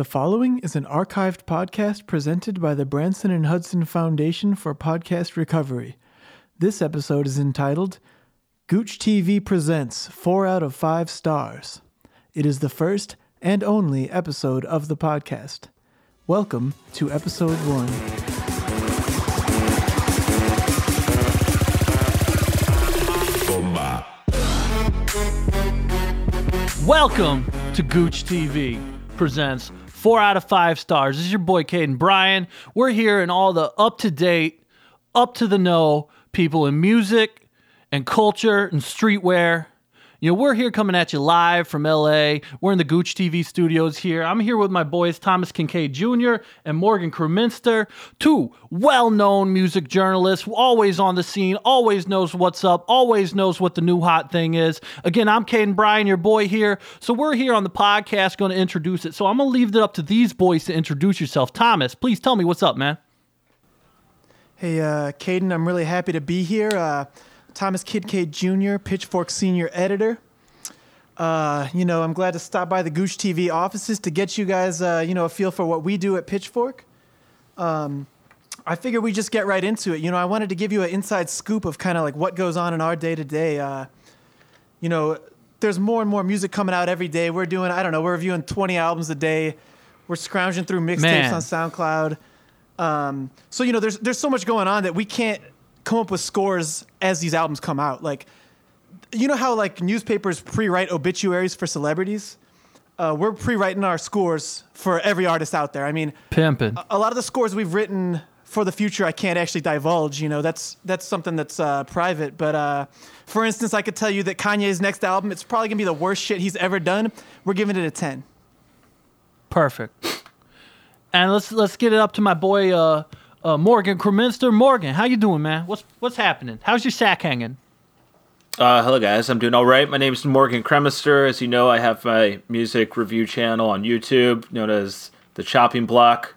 The following is an archived podcast presented by the Branson and Hudson Foundation for Podcast Recovery. This episode is entitled Gooch TV Presents 4 out of 5 Stars. It is the first and only episode of the podcast. Welcome to episode 1. Welcome to Gooch TV presents four out of five stars. This is your boy Caden Bryan. We're here and all the up to date, up to the know people in music and culture and streetwear. You know, we're here coming at you live from LA. We're in the Gooch TV studios here. I'm here with my boys Thomas Kincaid Jr. and Morgan Kreminster, two well-known music journalists, always on the scene, always knows what's up, always knows what the new hot thing is. Again, I'm Caden Bryan, your boy here. So we're here on the podcast going to introduce it. So I'm going to leave it up to these boys to introduce yourself. Thomas, please tell me what's up, man. Hey, uh, Caden, I'm really happy to be here. Uh, Thomas Kincaid Jr., Pitchfork Senior Editor. Uh, you know, I'm glad to stop by the Gooch TV offices to get you guys, uh, you know, a feel for what we do at Pitchfork. Um, I figured we just get right into it. You know, I wanted to give you an inside scoop of kind of like what goes on in our day to day. You know, there's more and more music coming out every day. We're doing, I don't know, we're reviewing 20 albums a day. We're scrounging through mixtapes on SoundCloud. Um, so you know, there's there's so much going on that we can't come up with scores as these albums come out. Like, you know how like newspapers pre-write obituaries for celebrities. Uh, we're pre-writing our scores for every artist out there. I mean, Pimpin'. a lot of the scores we've written for the future I can't actually divulge. You know, that's that's something that's uh, private. But uh, for instance, I could tell you that Kanye's next album, it's probably gonna be the worst shit he's ever done. We're giving it a ten. Perfect. And let's let's get it up to my boy uh, Morgan Kreminster. Morgan, how you doing, man? What's what's happening? How's your sack hanging? Uh, hello guys, I'm doing all right. My name is Morgan Kremister. As you know, I have my music review channel on YouTube known as The Chopping Block.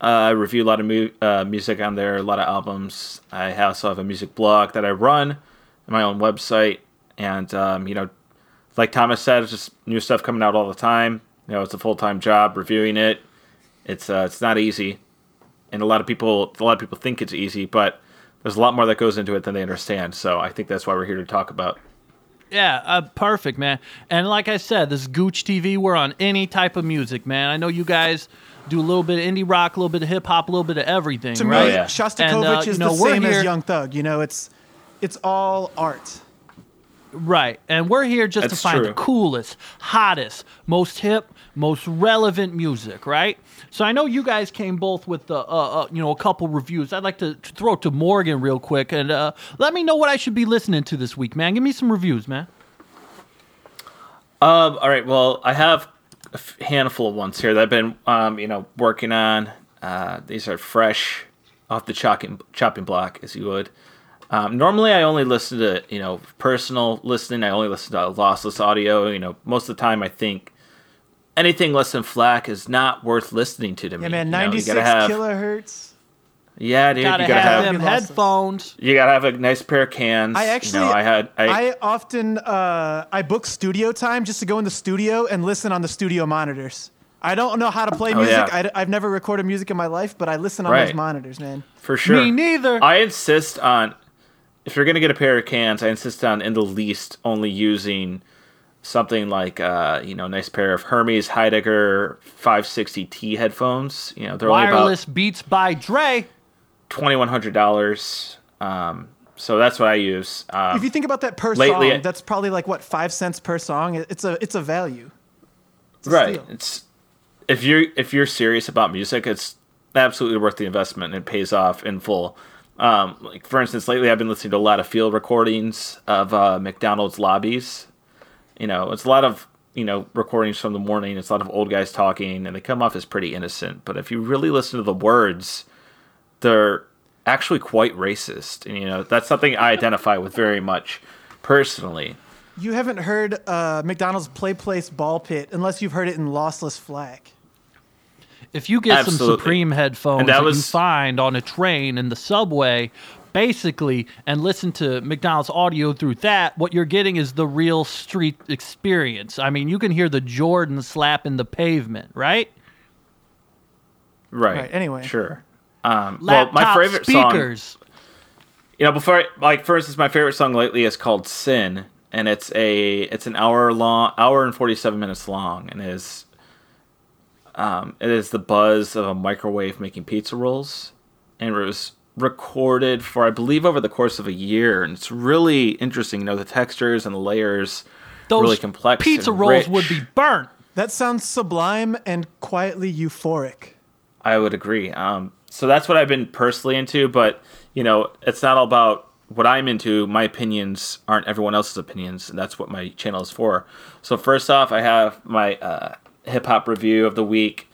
Uh, I review a lot of mu- uh, music on there, a lot of albums. I also have a music blog that I run, my own website, and um, you know, like Thomas said, it's just new stuff coming out all the time. You know, it's a full time job reviewing it. It's uh, it's not easy, and a lot of people a lot of people think it's easy, but there's a lot more that goes into it than they understand. So I think that's why we're here to talk about. Yeah, uh, perfect, man. And like I said, this is Gooch TV. We're on any type of music, man. I know you guys do a little bit of indie rock, a little bit of hip hop, a little bit of everything, To right? me, yeah. Shostakovich And, uh, is you know, the same here- as Young Thug. You know, it's it's all art. Right. And we're here just to That's find the coolest, hottest, most hip, most relevant music, right? So I know you guys came both with the, uh, uh, you know, a couple reviews. I'd like to, throw it to Morgan real quick and uh, let me know what I should be listening to this week, man. Give me some reviews, man. Um, all right. Well, I have a handful of ones here that I've been, um, you know, working on. Uh, these are fresh off the chopping chopping block, as you would. Um, normally, I only listen to you know personal listening. I only listen to lossless audio. You know, most of the time, I think anything less than FLAC is not worth listening to to me. Yeah, man, you know, you 96 have, kilohertz. Yeah, dude, Gotta, you gotta have, have, them headphones. you gotta have a nice pair of cans. I you actually, know, I had, I, I often, uh, I book studio time just to go in the studio and listen on the studio monitors. I don't know how to play Oh, music. yeah. I, have never recorded music in my life, but I listen on Right. those monitors, man. for sure. Me neither. I insist on if you're gonna get a pair of cans, I insist on in the least only using something like uh, you know, a nice pair of Hermes Heidegger 560T headphones. You know, they're Wireless Beats by Dre. twenty one hundred dollars. Um, so that's what I use. Um, If you think about that per lately- song, that's probably like what five cents per song. It's a, it's a value. It's a right. steal. It's if you're if you're serious about music, it's absolutely worth the investment and it pays off in full. Um, like for instance, lately I've been listening to a lot of field recordings of uh, McDonald's lobbies. You know, it's a lot of you know recordings from the morning. It's a lot of old guys talking, and they come off as pretty innocent. But if you really listen to the words, they're actually quite racist, and you know that's something I identify with very much personally. You haven't heard uh, McDonald's Play Place Ball Pit unless you've heard it in lossless FLAC. If you get some Supreme headphones And that, that you was- find on a train in the subway, basically, and listen to McDonald's audio through that, what you're getting is the real street experience. I mean, you can hear the Jordan slap in the pavement, right? Right. Right, anyway. Sure. Um, well, my favorite song. speakers. You know, before I, like for instance, my favorite song lately is called "Sin," and it's a it's an hour long, hour and forty seven minutes long, and is um, it is the buzz of a microwave making pizza rolls, and it was recorded for I believe over the course of a year, and it's really interesting. You know, the textures and the layers, Those really complex. pizza and rolls rich. would be burnt. That sounds sublime and quietly euphoric. I would agree. Um, so that's what I've been personally into, but you know, it's not all about what I'm into. My opinions aren't everyone else's opinions, and that's what my channel is for. So first off, I have my uh, hip hop review of the week,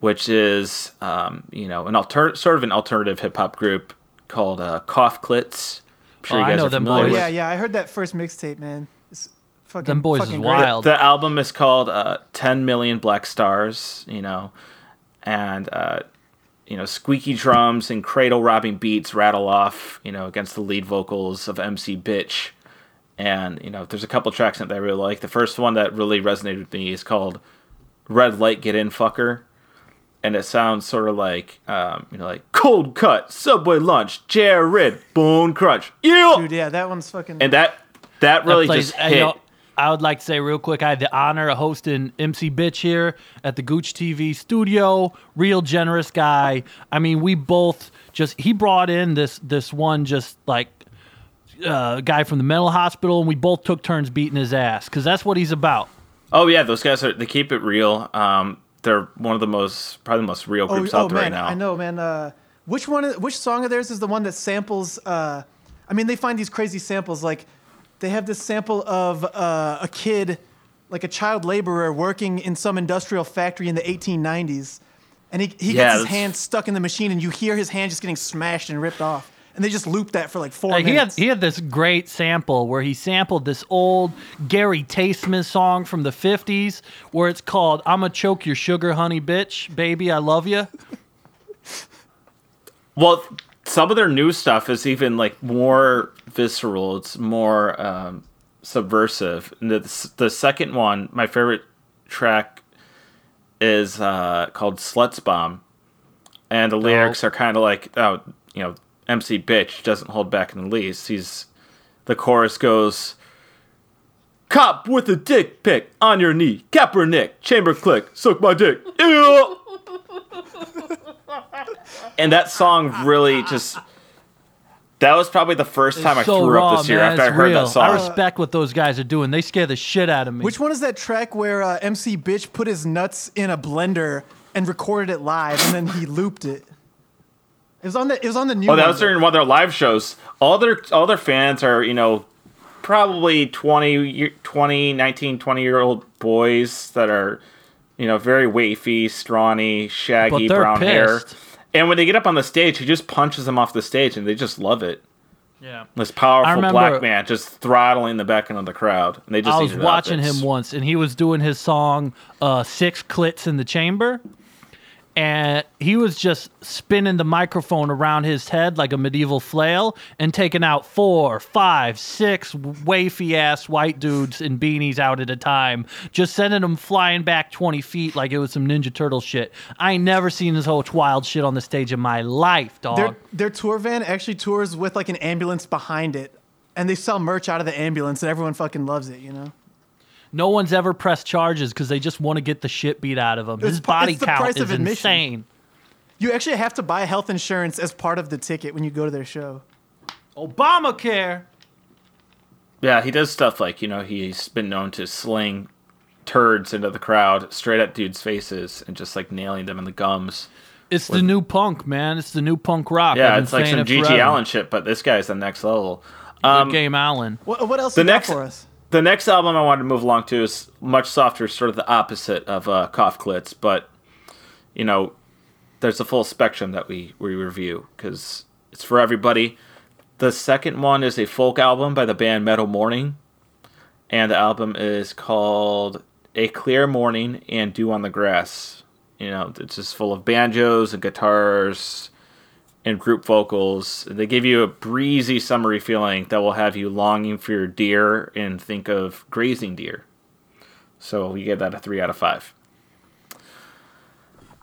which is um, you know an alter- sort of an alternative hip hop group called uh, Cough Clits. I'm sure Oh, you I know are them boys. with Yeah, yeah, I heard that first mixtape, man. It's fucking Them boys is fucking great. wild. The album is called uh, 10 Million Black Stars, you know, and, uh, you know, squeaky drums and cradle robbing beats rattle off, you know, against the lead vocals of MC Bitch. And, you know, there's a couple tracks that I really like. The first one that really resonated with me is called Red Light Get In Fucker. And it sounds sort of like, um, you know, like cold cut, Subway lunch, Jared, Bone Crunch. Yeah! Dude, yeah, that one's fucking. And that, that That really plays- just hit. you know, I would like to say real quick, I had the honor of hosting MC Bitch here at the Gooch TV studio. Real generous guy. I mean, we both just he brought in this this one just like uh, guy from the mental hospital, and we both took turns beating his ass because that's what he's about. Oh yeah, those guys are they keep it real. Um, they're one of the most probably the most real oh, groups oh out there man, right now. I know, man. Uh, which one? Which song of theirs is the one that samples? Uh, I mean, they find these crazy samples. Like, they have this sample of uh, a kid, like a child laborer, working in some industrial factory in the 1890s, and he he Yeah, gets his hand stuck in the machine, and you hear his hand just getting smashed and ripped off. And they just loop that for like four Like, he had minutes. he had this great sample where he sampled this old Gary Tasteman song from the '50s, where it's called "I'ma choke your sugar honey bitch, baby, I love you." Well, some of their new stuff is even like more visceral. It's more um, subversive. And the the second one, my favorite track, is uh, called "Sluts Bomb," and the lyrics are kind of like, oh, you know, MC bitch doesn't hold back in the least. He's the chorus goes. Cop with a dick pic on your knee, Kaepernick, chamber click, suck my dick. Yeah. and that song really just that was probably the first time I so threw raw, up this year man. after I heard real. that song. I respect what those guys are doing. They scare the shit out of me. Which one is that track where uh, MC Bitch put his nuts in a blender and recorded it live, and then he looped it? It was on the. It was on the new. oh, that was during one of their live shows. All their all their fans are, you know, probably 20, year- 20 19, 20 year old boys that are, you know, very wafy, scrawny, shaggy But they're brown hair. And when they get up on the stage, he just punches them off the stage, and they just love it. yeah. This powerful remember- black man just throttling the back end of the crowd, and they just I was eat it up. watching It's- him once, and he was doing his song uh, Six Clits in the Chamber. And he was just spinning the microphone around his head like a medieval flail and taking out four, five, six wafy ass white dudes in beanies out at a time, just sending them flying back 20 feet like it was some Ninja Turtle shit. I ain't never seen this whole wild shit on the stage in my life, dog. Their their tour van actually tours with like an ambulance behind it, and they sell merch out of the ambulance, and everyone fucking loves it. You know. No one's ever pressed charges because they just want to get the shit beat out of him. His It's- body it's the count price is of admission. insane. You actually have to buy health insurance as part of the ticket when you go to their show. Obamacare. Yeah, he does stuff like you know he's been known to sling turds into the crowd straight at dudes' faces and just like nailing them in the gums. It's the new punk, man. It's the new punk rock. Yeah, it's like saying some it GG. Allin shit, but this guy's the next level. Um, game Allen. What, what else The you got next- for us? The next album I wanted to move along to is much softer, sort of the opposite of uh, Cough Clits, but you know, there's a full spectrum that we we review because it's for everybody. The second one is a folk album by the band Metal Morning, and the album is called "A Clear Morning" and "Dew on the Grass." You know, it's just full of banjos and guitars and group vocals. They give you a breezy, summery feeling that will have you longing for your deer and think of grazing deer. So we give that a three out of five.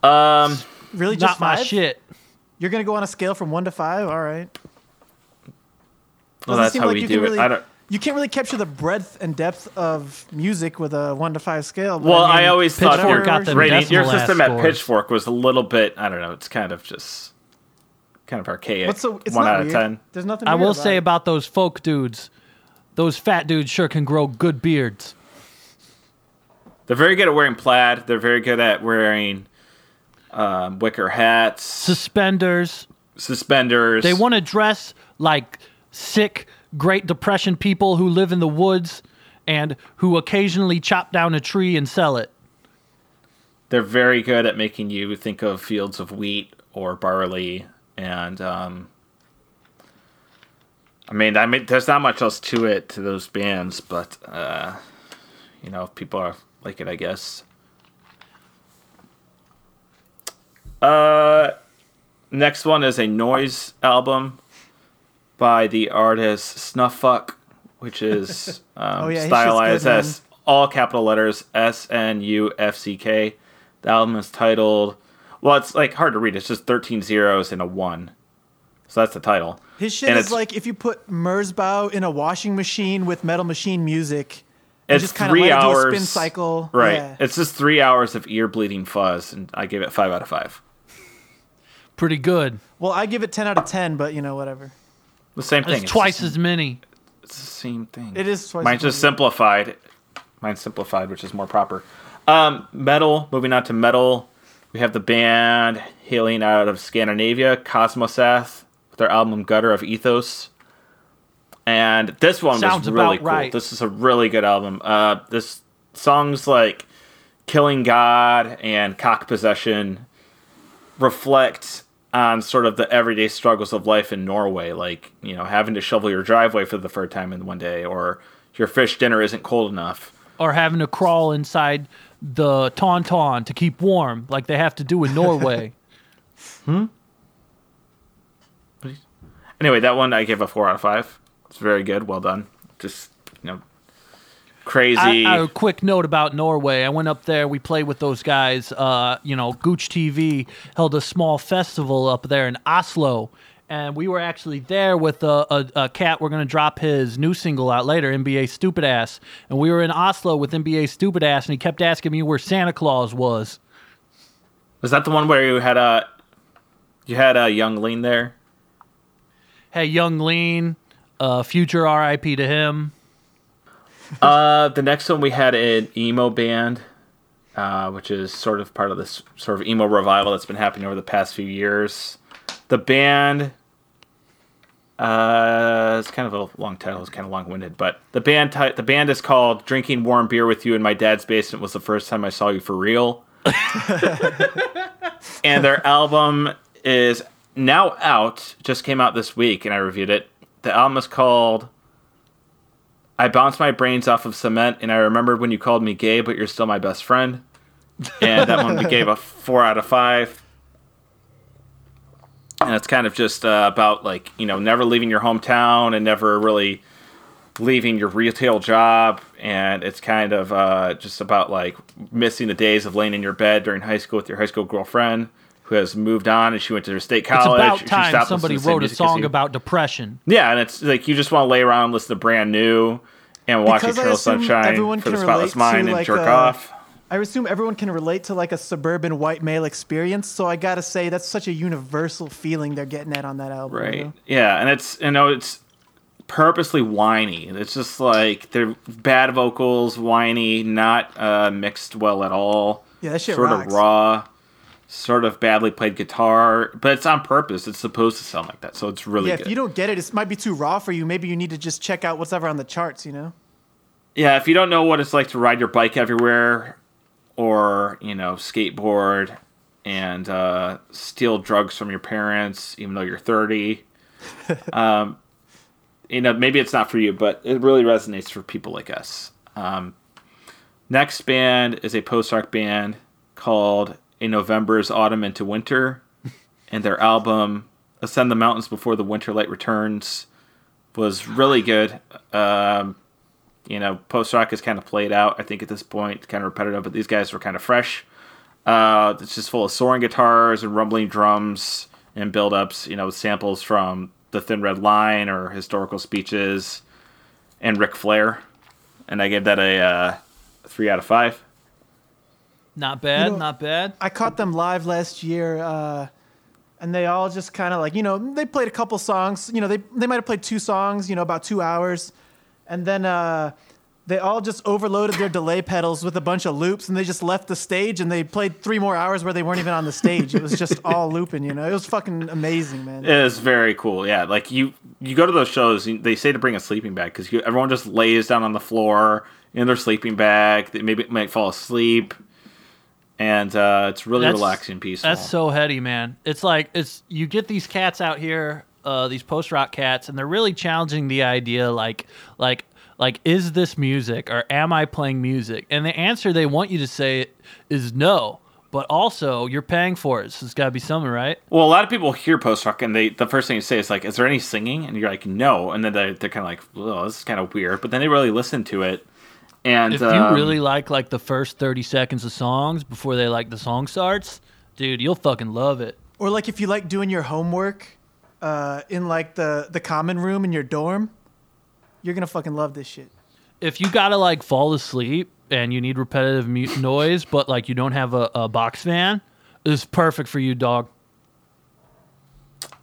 Um, Really, just Not my shit. You're gonna go on a scale from one to five. All right. Well, Doesn't that's seem how like we you do can it. really- I don't. You can't really capture the breadth and depth of music with a one to five scale. but Well, I, I always thought your got them rating, your system at scores. Pitchfork was a little bit. I don't know. It's kind of just kind of archaic. What's so? It's one not out of ten. There's nothing. I weird will about say it. about those folk dudes, those fat dudes sure can grow good beards. They're very good at wearing plaid. They're very good at wearing um, wicker hats, Suspenders. suspenders. They want to dress like sick Great Depression people who live in the woods and who occasionally chop down a tree and sell it. They're very good at making you think of fields of wheat or barley, and um, I mean, I mean, there's not much else to it to those bands, but uh, you know, if people are like it, I guess. Uh, next one is a noise album by the artist Snufffuck, which is um, Oh, yeah, stylized as all capital letters S N U F C K. The album is titled, well, it's like hard to read. It's just 13 zeros and a one. So that's the title. his shit and is like if you put Merzbow in a washing machine with Metal Machine music. and It's just kind of three let it do a hours. spin cycle. Right. Yeah. It's just three hours of ear bleeding fuzz, and I gave it five out of five. Pretty good. Well, I give it ten out of ten, but you know whatever. The same thing. It's It's twice as many. It's the same thing. It is twice. Mine's as just many. simplified. Mine's simplified, which is more proper. Um, metal. Moving on to metal, we have the band hailing out of Scandinavia, Cosmosath, with their album "Gutter of Ethos." And this one Sounds was really cool. right. This is a really good album. Uh, this songs like "Killing God" and "Cock Possession" reflect on sort of the everyday struggles of life in Norway, like you know having to shovel your driveway for the third time in one day, or your fish dinner isn't cold enough. Or having to crawl inside the tauntaun to keep warm, like they have to do in Norway. Hmm. Anyway, that one I gave a four out of five. It's very good, well done. Just you know, crazy. I, I- a quick note about Norway. I went up there. We played with those guys. Uh, you know, Gooch TV held a small festival up there in Oslo, and we were actually there with a, a, a cat. We're gonna drop his new single out later, NBA Stupid Ass, and we were in Oslo with NBA Stupid Ass, and he kept asking me where Santa Claus was. Was that the one where you had a you had a Yung Lean there? Hey, Yung Lean, uh, future RIP to him. Uh, the next one we had an emo band, uh, which is sort of part of this sort of emo revival that's been happening over the past few years. The band, uh, it's kind of a long title. It's kind of long-winded, but the band ti- the band is called "Drinking Warm Beer with You in My Dad's Basement" was the first time I saw you for real. and their album is now out. Just came out this week, and I reviewed it. The album is called I bounced my brains off of cement, and I remembered when you called me gay, but you're still my best friend. And that one we gave a four out of five. And it's kind of just uh, about like you know never leaving your hometown and never really leaving your retail job, and it's kind of uh, just about like missing the days of laying in your bed during high school with your high school girlfriend who has moved on and she went to her state college. It's college. about time somebody listening to the same wrote a song you. about depression. Yeah, and it's like you just want to lay around, listen to brand new, and watch Because I Eternal Sunshine for the Spotless relate to, Mind and like, jerk uh, off. I assume everyone can relate to like a suburban white male experience. So I gotta say that's such a universal feeling they're getting at on that album. you Right. know? Yeah, and it's you know it's purposely whiny. It's just like they're bad vocals, whiny, not uh, mixed well at all. Yeah, that shit sort rocks. of raw, sort of badly played guitar, but it's on purpose. It's supposed to sound like that, so it's really Yeah, good. if you don't get it, it might be too raw for you. Maybe you need to just check out what's ever on the charts. You know. yeah, if you don't know what it's like to ride your bike everywhere, or you know skateboard and uh, steal drugs from your parents, even though you're 30. um, you know, maybe it's not for you, but it really resonates for people like us. Um, next band is a post-rock band called A November's Autumn into Winter, and their album "Ascend the Mountains Before the Winter Light Returns" was really good. Um, you know, post rock is kind of played out. I think at this point, kind of repetitive, but these guys were kind of fresh. Uh, it's just full of soaring guitars and rumbling drums and build-ups. You know, with samples from the Thin Red Line or historical speeches and Ric Flair. And I gave that a uh, three out of five. Not bad, You know- not bad. I caught them live last year, uh, and they all just kind of like you know they played a couple songs. You know they they might have played two songs. You know about two hours, and then uh, they all just overloaded their delay pedals with a bunch of loops, and they just left the stage and they played three more hours where they weren't even on the stage. It was just all looping. You know it was fucking amazing, man. It is very cool. Yeah, like you you go to those shows, you- they say to bring a sleeping bag because everyone just lays down on the floor in their sleeping bag. They maybe might fall asleep, and uh, it's really That's- relaxing, peaceful. That's so heady, man. It's like it's you get these cats out here, uh, these post rock cats, and they're really challenging the idea, like, like, like, is this music or am I playing music? And the answer they want you to say is no. But also, you're paying for it, so it's got to be something, right? Well, a lot of people hear post rock and they the first thing you say is like, "Is there any singing?" And you're like, "No," and then they, they're kind of like, "Oh, this is kind of weird." But then they really listen to it, and If um, you really like like the first 30 seconds of songs before they like the song starts, dude, you'll fucking love it. Or like if you like doing your homework uh, in like the the common room in your dorm, you're gonna fucking love this shit. if you gotta like fall asleep and you need repetitive mu- noise, but like you don't have a, a box fan, this is perfect for you, dog.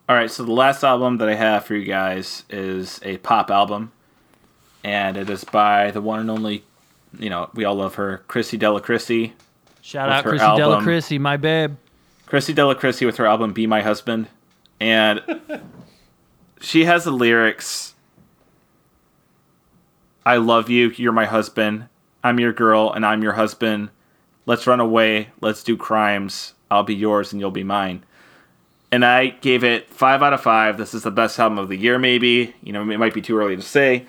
All right, so the last album that I have for you guys is a pop album, and it is by the one and only, you know, we all love her, Chrissy Della Chrissy. Shout out Chrissy album. Della Chrissy, my babe. Chrissy Della Chrissy with her album "Be My Husband," and she has the lyrics. I love you. You're my husband. I'm your girl, and I'm your husband. Let's run away. Let's do crimes. I'll be yours, and you'll be mine. And I gave it five out of five. This is the best album of the year, maybe. You know, it might be too early to say,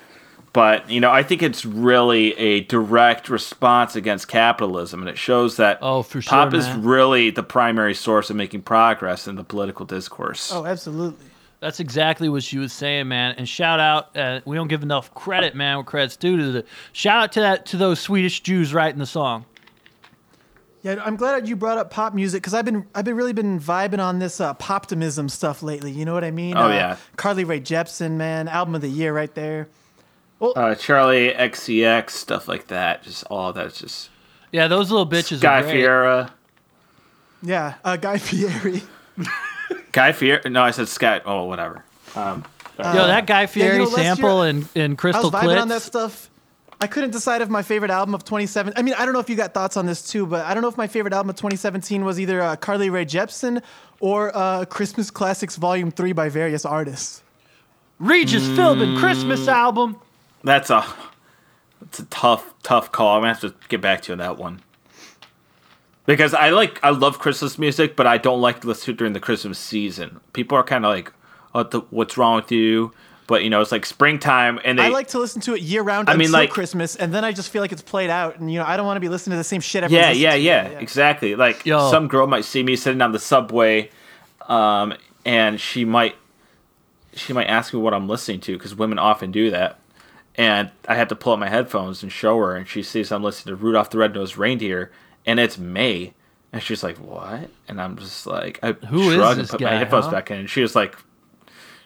but you know, I think it's really a direct response against capitalism, and it shows that Oh, for sure, pop is man. really the primary source of making progress in the political discourse. Oh, absolutely. That's exactly what she was saying, man. And shout out, uh, we don't give enough credit, man. Where credit's due to the shout out to that to those Swedish Jews writing the song. Yeah, I'm glad you brought up pop music because I've been I've been really been vibing on this uh, poptimism stuff lately. You know what I mean? Oh, uh, yeah. Carly Rae Jepsen, man, album of the year right there. Uh, Charli XCX stuff like that, just all of that's just Yeah, those little bitches Guy are great. Fieri. Yeah, uh, Guy Fieri. Guy Fieri. No, I said Sky. Oh, whatever. Um, Yo, that Guy Fieri know, sample year- in, in I Crystal was vibing on that stuff. I couldn't decide if my favorite album of 2017. I mean, I don't know if you got thoughts on this too, but I don't know if my favorite album of 2017 was either uh, Carly Rae Jepsen or uh, Christmas Classics Volume Three by various artists. Regis Philbin Christmas album. That's a that's a tough tough call. I'm gonna have to get back to you on that one because I like I love Christmas music, but I don't like to listen to it during the Christmas season. People are kind of like, "Oh, the, what's wrong with you?" But you know, it's like springtime, and they I like to listen to it year round I mean, until like- Christmas, and then I just feel like it's played out, and you know, I don't want to be listening to the same shit. Every. Yeah, everyone's yeah, yeah, exactly. Like Yo. some girl might see me sitting on the subway, um, and she might she might ask me what I'm listening to because women often do that. And I have to pull out my headphones and show her, and she sees I'm listening to Rudolph the Red-Nosed Reindeer, and it's May, and she's like, "What?" And I'm just like, I Who and this put guy, my headphones huh? back in, and she was like,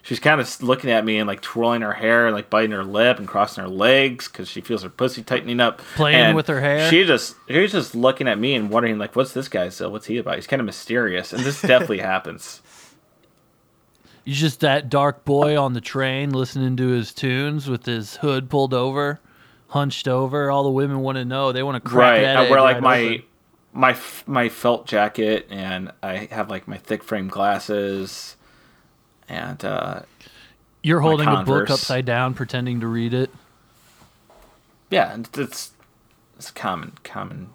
she's kind of looking at me and like twirling her hair and like biting her lip and crossing her legs because she feels her pussy tightening up. Playing And with her hair? She just she's just looking at me and wondering like, what's this guy So What's he about? He's kind of mysterious, and this definitely happens. You're just that dark boy on the train listening to his tunes with his hood pulled over, hunched over. All the women want to know. They want to crack right. that I wear like right my open. my my felt jacket, and I have like my thick frame glasses, and uh, You're holding a book upside down, pretending to read it. yeah, and it's it's common common.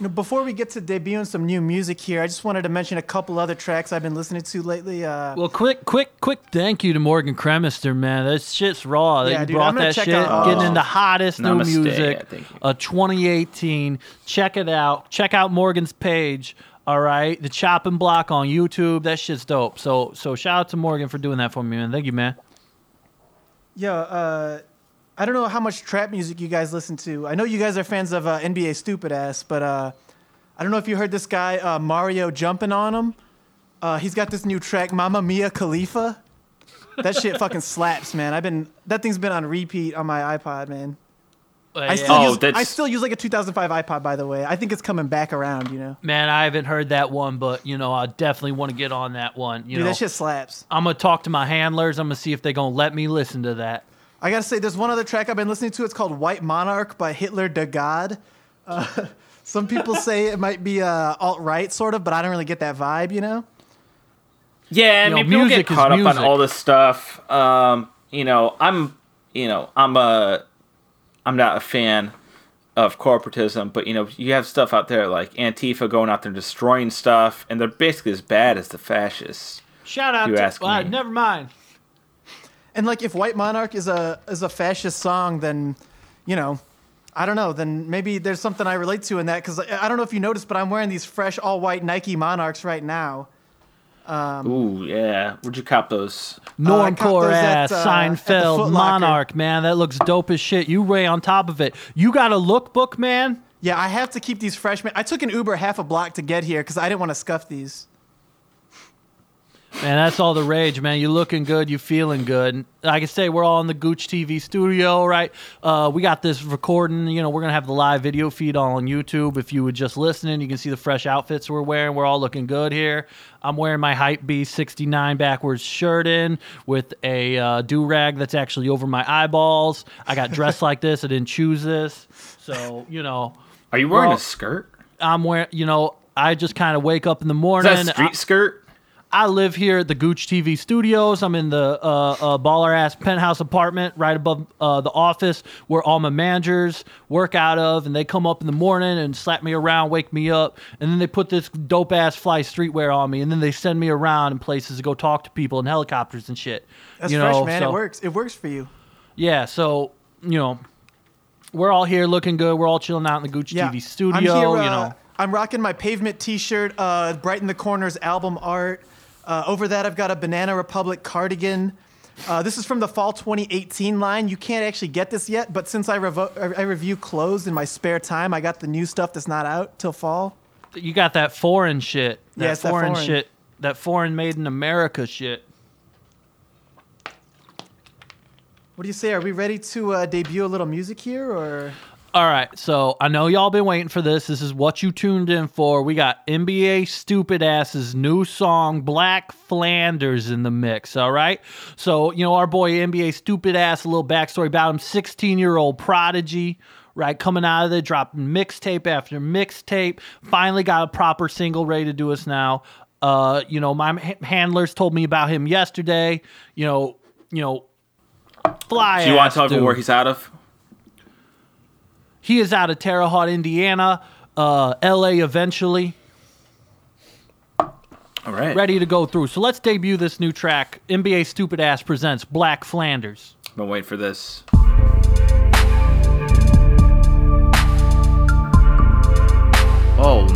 You know, before we get to debuting some new music here, I just wanted to mention a couple other tracks I've been listening to lately. Uh, Well, quick, quick, quick! Thank you to Morgan Kremister, man. That shit's raw. Yeah, you dude, brought I'm gonna that check shit, out- getting Oh. into hottest new Namaste. music. Yeah, thank you. Uh, 2018. Check it out. Check out Morgan's page. All right, the chopping block on YouTube. That shit's dope. So, so shout out to Morgan for doing that for me, man. Thank you, man. yeah, uh, I don't know how much trap music you guys listen to. I know you guys are fans of uh, NBA Stupid Ass, but uh, I don't know if you heard this guy uh, Mario jumping on him. Uh, he's got this new track, Mamma Mia Khalifa. That shit fucking slaps, man. I've been that thing's been on repeat on my iPod, man. Uh, I still Oh, use that's- I still use like a 2005 iPod, by the way. I think it's coming back around. You know, Man, I haven't heard that one, but you know, I definitely want to get on that one. You dude, know, that shit slaps. I'm gonna talk to my handlers. I'm gonna see if they're gonna let me listen to that. I gotta say, there's one other track I've been listening to. It's called White Monarch by Hitler de God. Uh, some people say it might be uh, alt right, sort of, but I don't really get that vibe, you know? Yeah, I You know, mean, people get caught up on all this stuff. Um, you know, I'm, you know, I'm a, I'm not a fan of corporatism, but you know, you have stuff out there like Antifa going out there destroying stuff, and they're basically as bad as the fascists. Shout out You to. ask uh, me. never mind. And like, if White Monarch is a is a fascist song, then, you know, I don't know. Then maybe there's something I relate to in that because I I don't know if you noticed, but I'm wearing these fresh all white Nike Monarchs right now. Um, Ooh, yeah. Where'd you cop those? Normcore caught those at, ass, uh, Seinfeld, Monarch, man. That looks dope as shit. You way on top of it. You got a lookbook, man? Yeah, I have to keep these fresh. I took an Uber half a block to get here because I didn't want to scuff these. Man, that's all the rage, man. You looking good, you feeling good. Like I say, we're all in the Gooch TV studio, right? Uh, we got this recording. You know, we're gonna have the live video feed all on YouTube. If you were just listening, you can see the fresh outfits we're wearing. We're all looking good here. I'm wearing my Hype B 69 backwards shirt in with a uh, do rag that's actually over my eyeballs. I got dressed like this. I didn't choose this, so you know, Are you wearing a skirt? I'm wearing. You know, I just kind of wake up in the Is morning. that a street I- skirt? I live here at the Gooch TV studios. I'm in the uh, uh, baller ass penthouse apartment right above uh, the office where all my managers work out of, and they come up in the morning and slap me around, wake me up, and then they put this dope ass fly streetwear on me, and then they send me around in places to go talk to people in helicopters and shit. That's you fresh, man. so- It works. It works for you. Yeah, so you know, we're all here looking good. We're all chilling out in the Gooch Yeah. TV studio. I'm here, you uh, know. I'm rocking my Pavement T-shirt, uh, Brighten the Corners album art. Uh, over that, I've got a Banana Republic cardigan. Uh, this is from the fall 2018 line. You can't actually get this yet, but since I, revo- I review clothes in my spare time, I got the new stuff that's not out till fall. You got that foreign shit. That Yeah, it's that foreign, foreign. shit. That foreign made in America shit. What do you say? Are we ready to uh, debut a little music here, or All right, so I know y'all been waiting for this. This is what you tuned in for. We got NBA Stupid Ass's new song, Black Flanders, in the mix. All right, so you know our boy NBA Stupid Ass. A little backstory about him: sixteen-year-old prodigy. Right, coming out of there, dropping mixtape after mixtape. Finally got a proper single ready to do us now. Uh, you know, my handlers told me about him yesterday. You know, you know, fly. Do you want to tell everyone where he's out of? He is out of Terre Haute, Indiana, uh, LA eventually, All right. ready to go through. So let's debut this new track. NBA Stupid Ass presents Black Flanders. Been waiting for this. Oh,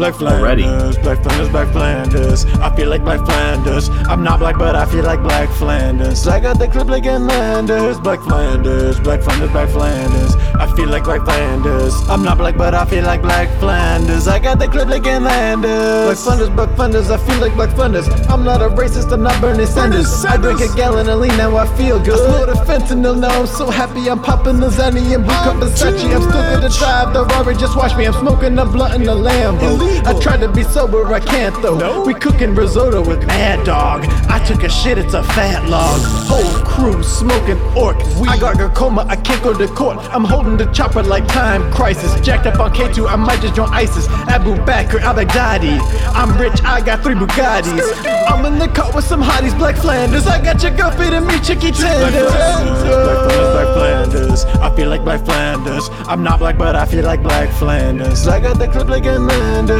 Black Already. Flanders, Black Flanders, Black Flanders. I feel like Black Flanders. I'm not black, but I feel like Black Flanders. I got the clip like in Landers. Black Flanders, Black Flanders, Black Flanders. I feel like Black Flanders. I'm not black, but I feel like Black Flanders. I got the clip like in Landers. Black Flanders, Black Flanders. I feel like Black Flanders. I'm not a racist, I'm not Bernie Sanders. I drink a gallon of lean, now I feel good. I the fentanyl, now I'm so happy. I'm popping the Zanny and blue Versace. I'm still gonna drive the Rari, just watch me. I'm smoking a blunt in the Lambo. I try to be sober, I can't though. We cooking risotto with Mad Dog. I took a shit, it's a fat log. Whole crew smoking orc. I got glaucoma, I can't go to court. I'm holding the chopper like time crisis. Jacked up on K2, I might just join ISIS. Abu Bakr al Baghdadi. I'm rich, I got three Bugattis. I'm in the car with some hotties, Black Flanders. I got your girl feeding me chicky tenders. Black Flanders, Black Flanders. I feel like Black Flanders. I'm not black, but I feel like Black Flanders. I got the clip like in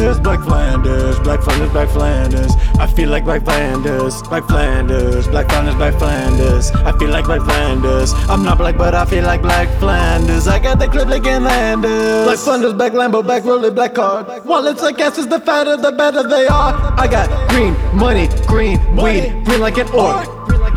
Landers. Black Flanders, Black Flanders, Black Flanders. I feel like Black Flanders, Black Flanders, Black Flanders, Black Flanders. I feel like Black Flanders. I'm not black, but I feel like Black Flanders. I got the clip like in Landers. Black Flanders, Black Lambo, Black Rollie, Black card. Wallets like asses, the fatter, the better they are. I got green money, green weed, green like an orc.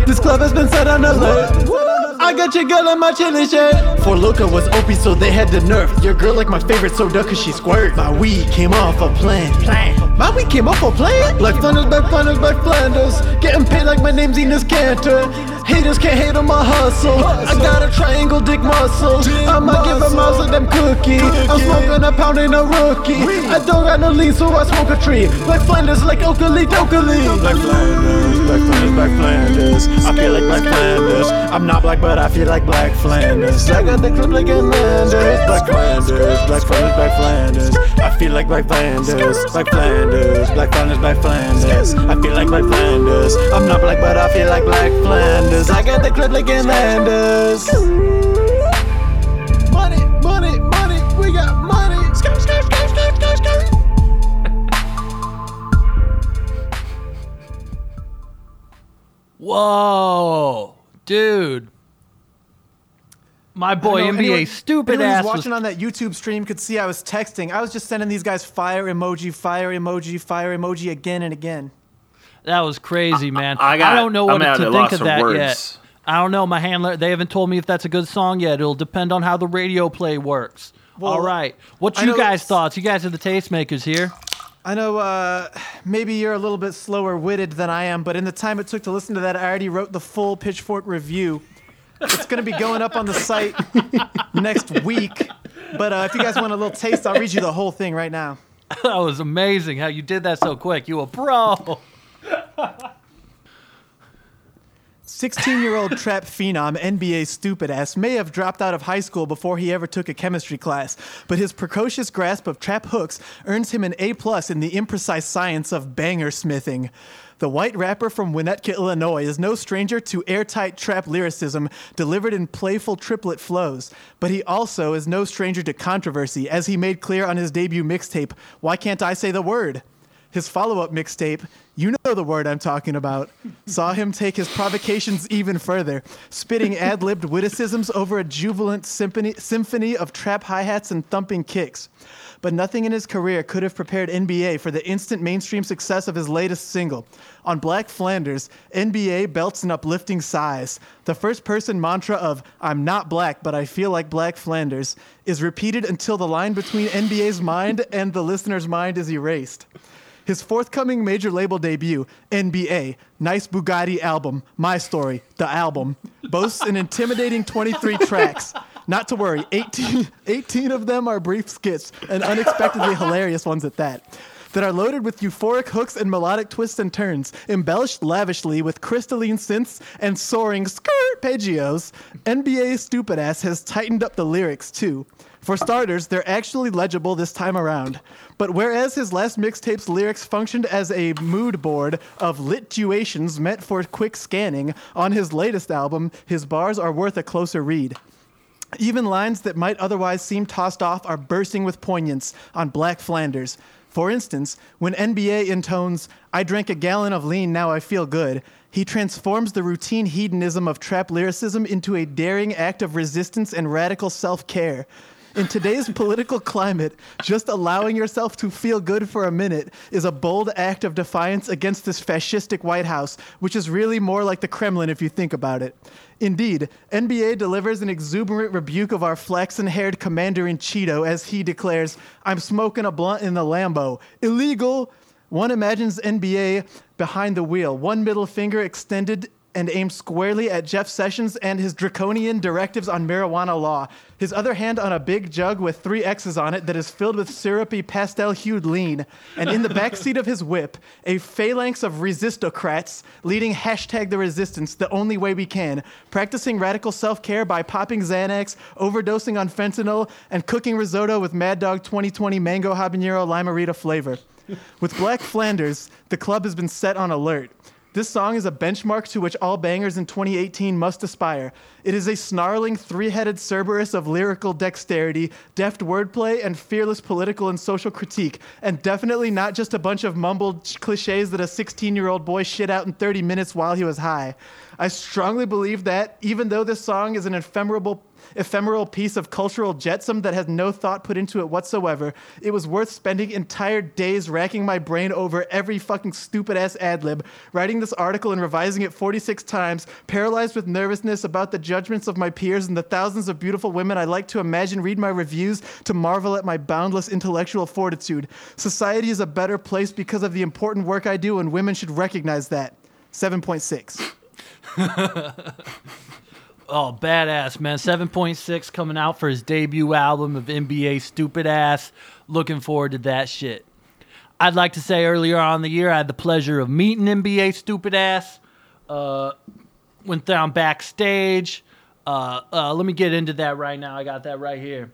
This club has been set on alert. I got your girl in my chili shirt. For Luca was OP, so they had to nerf. Your girl like my favorite soda cause she squirt. My weed came off a plan. Plan. My weed came off a plan. Black Flanders, Black Flanders, Black Flanders. Getting paid like my name's Enos Cantor. Haters can't hate on my hustle. I got a triangle dick muscle. I might give a mouse of them cookie. I'm smoking a pound in a rookie. I don't got no lean, so I smoke a tree. Black Flanders like Oakley Dokley. Black Flanders, Black Flanders, Black Flanders. I feel like Black Flanders. I'm not black, but I feel like Black Flanders. I got the clip like Landers. Black Flanders, Black Flanders, Black Flanders. I feel like Black Flanders, Black Flanders, Black Flanders, Black Flanders. I feel like Black Flanders. I'm not black, but I feel like Black Flanders. I got the clip like Landers. Money, money, money, we got money. Whoa, dude. My boy I don't know, NBA anyone- stupid anyone who's ass was watching on that YouTube stream could see I was texting. I was just sending these guys fire emoji, fire emoji, fire emoji again and again. That was crazy, man. I got- don't know what I'm at to think loss of that words. yet. I don't know. My handler, they haven't told me if that's a good song yet. It'll depend on how the radio play works. Well, All right. What's you guys' thoughts? You guys are the tastemakers here. I know uh, maybe you're a little bit slower witted than I am, but in the time it took to listen to that, I already wrote the full Pitchfork review. It's going to be going up on the site next week. But uh, if you guys want a little taste, I'll read you the whole thing right now. that was amazing how you did that so quick. You a pro. 16 year old trap phenom, NBA stupid ass, may have dropped out of high school before he ever took a chemistry class, but his precocious grasp of trap hooks earns him an A plus in the imprecise science of banger smithing. The white rapper from Winnetka, Illinois is no stranger to airtight trap lyricism delivered in playful triplet flows, but he also is no stranger to controversy, as he made clear on his debut mixtape, Why Can't I Say the Word? His follow up mixtape, you know the word I'm talking about, saw him take his provocations even further, spitting ad libbed witticisms over a jubilant symphony, symphony of trap hi hats and thumping kicks. But nothing in his career could have prepared NBA for the instant mainstream success of his latest single. On Black Flanders, NBA belts an uplifting sighs. The first person mantra of, I'm not black, but I feel like Black Flanders, is repeated until the line between NBA's mind and the listener's mind is erased. His forthcoming major label debut, NBA, Nice Bugatti album, My Story, the album, boasts an intimidating 23 tracks. Not to worry, 18, 18 of them are brief skits, and unexpectedly hilarious ones at that, that are loaded with euphoric hooks and melodic twists and turns, embellished lavishly with crystalline synths and soaring skirt arpeggios. NBA Stupid Ass has tightened up the lyrics too. For starters, they're actually legible this time around. But whereas his last mixtape's lyrics functioned as a mood board of lituations meant for quick scanning, on his latest album, his bars are worth a closer read. Even lines that might otherwise seem tossed off are bursting with poignance on Black Flanders. For instance, when NBA intones, I drank a gallon of lean, now I feel good, he transforms the routine hedonism of trap lyricism into a daring act of resistance and radical self care. In today's political climate, just allowing yourself to feel good for a minute is a bold act of defiance against this fascistic White House, which is really more like the Kremlin if you think about it. Indeed, NBA delivers an exuberant rebuke of our flaxen haired commander in Cheeto as he declares, I'm smoking a blunt in the Lambo. Illegal! One imagines NBA behind the wheel, one middle finger extended and aimed squarely at Jeff Sessions and his draconian directives on marijuana law. His other hand on a big jug with three X's on it that is filled with syrupy pastel hued lean. And in the backseat of his whip, a phalanx of resistocrats leading hashtag the resistance the only way we can, practicing radical self care by popping Xanax, overdosing on fentanyl, and cooking risotto with Mad Dog 2020 mango habanero limerita flavor. With Black Flanders, the club has been set on alert. This song is a benchmark to which all bangers in 2018 must aspire. It is a snarling three headed Cerberus of lyrical dexterity, deft wordplay, and fearless political and social critique, and definitely not just a bunch of mumbled cliches that a 16 year old boy shit out in 30 minutes while he was high. I strongly believe that, even though this song is an ephemeral ephemeral piece of cultural jetsam that has no thought put into it whatsoever, it was worth spending entire days racking my brain over every fucking stupid ass ad lib, writing this article and revising it 46 times, paralyzed with nervousness about the judgments of my peers and the thousands of beautiful women I like to imagine read my reviews to marvel at my boundless intellectual fortitude. Society is a better place because of the important work I do, and women should recognize that. 7.6. Oh, badass, man. 7.6 coming out for his debut album of NBA Stupid Ass. Looking forward to that shit. I'd like to say earlier on the year, I had the pleasure of meeting NBA Stupid Ass. Uh, went down backstage. Uh, uh, let me get into that right now. I got that right here.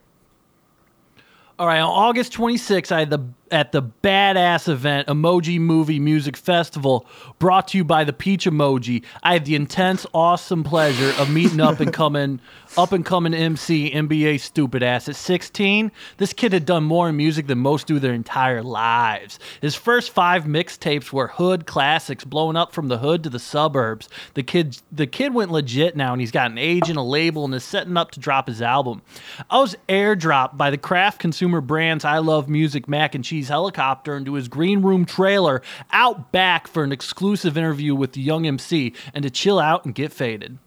All right, on August 26th, I had the at the badass event Emoji Movie Music Festival, brought to you by the Peach Emoji. I had the intense, awesome pleasure of meeting up and coming up and coming MC NBA Stupid Ass at 16. This kid had done more in music than most do their entire lives. His first five mixtapes were hood classics, blowing up from the hood to the suburbs. The kid the kid went legit now, and he's got an agent, a label, and is setting up to drop his album. I was airdropped by the craft consumer brands I Love Music Mac and Cheese helicopter into his green room trailer out back for an exclusive interview with the young MC and to chill out and get faded.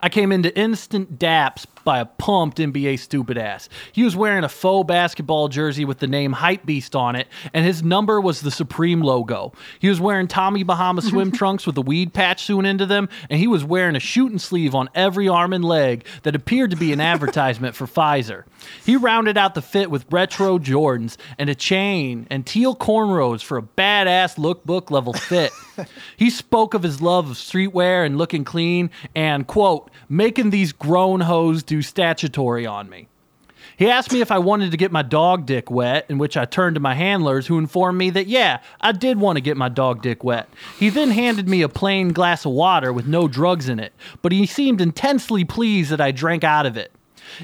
I came into instant daps by a pumped NBA stupid ass. He was wearing a faux basketball jersey with the name Hype Beast on it, and his number was the Supreme logo. He was wearing Tommy Bahama swim trunks with a weed patch sewn into them, and he was wearing a shooting sleeve on every arm and leg that appeared to be an advertisement for Pfizer. He rounded out the fit with retro Jordans and a chain and teal cornrows for a badass lookbook level fit. he spoke of his love of streetwear and looking clean and, quote, making these grown hoes do statutory on me. He asked me if I wanted to get my dog dick wet, in which I turned to my handlers, who informed me that, yeah, I did want to get my dog dick wet. He then handed me a plain glass of water with no drugs in it, but he seemed intensely pleased that I drank out of it.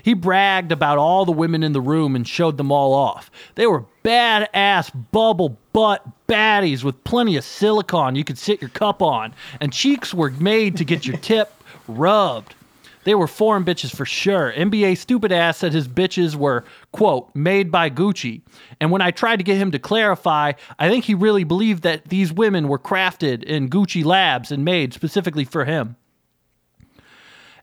He bragged about all the women in the room and showed them all off. They were badass bubble butt baddies with plenty of silicone you could sit your cup on, and cheeks were made to get your tip rubbed. They were foreign bitches for sure. NBA stupid ass said his bitches were, quote, made by Gucci. And when I tried to get him to clarify, I think he really believed that these women were crafted in Gucci labs and made specifically for him.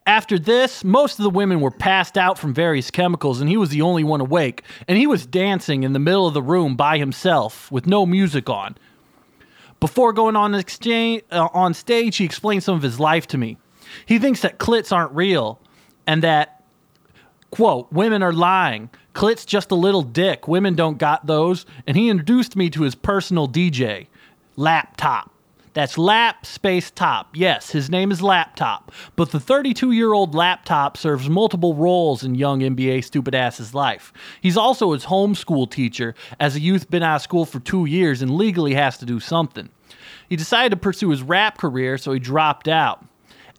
After this, most of the women were passed out from various chemicals, and he was the only one awake. And he was dancing in the middle of the room by himself with no music on. Before going on exchange uh, on stage, he explained some of his life to me. He thinks that clits aren't real, and that quote women are lying. Clit's just a little dick. Women don't got those. And he introduced me to his personal DJ, Laptop. That's Lap Space Top. Yes, his name is Laptop. But the 32 year old Laptop serves multiple roles in young NBA stupid ass's life. He's also his homeschool teacher, as a youth been out of school for two years and legally has to do something. He decided to pursue his rap career, so he dropped out.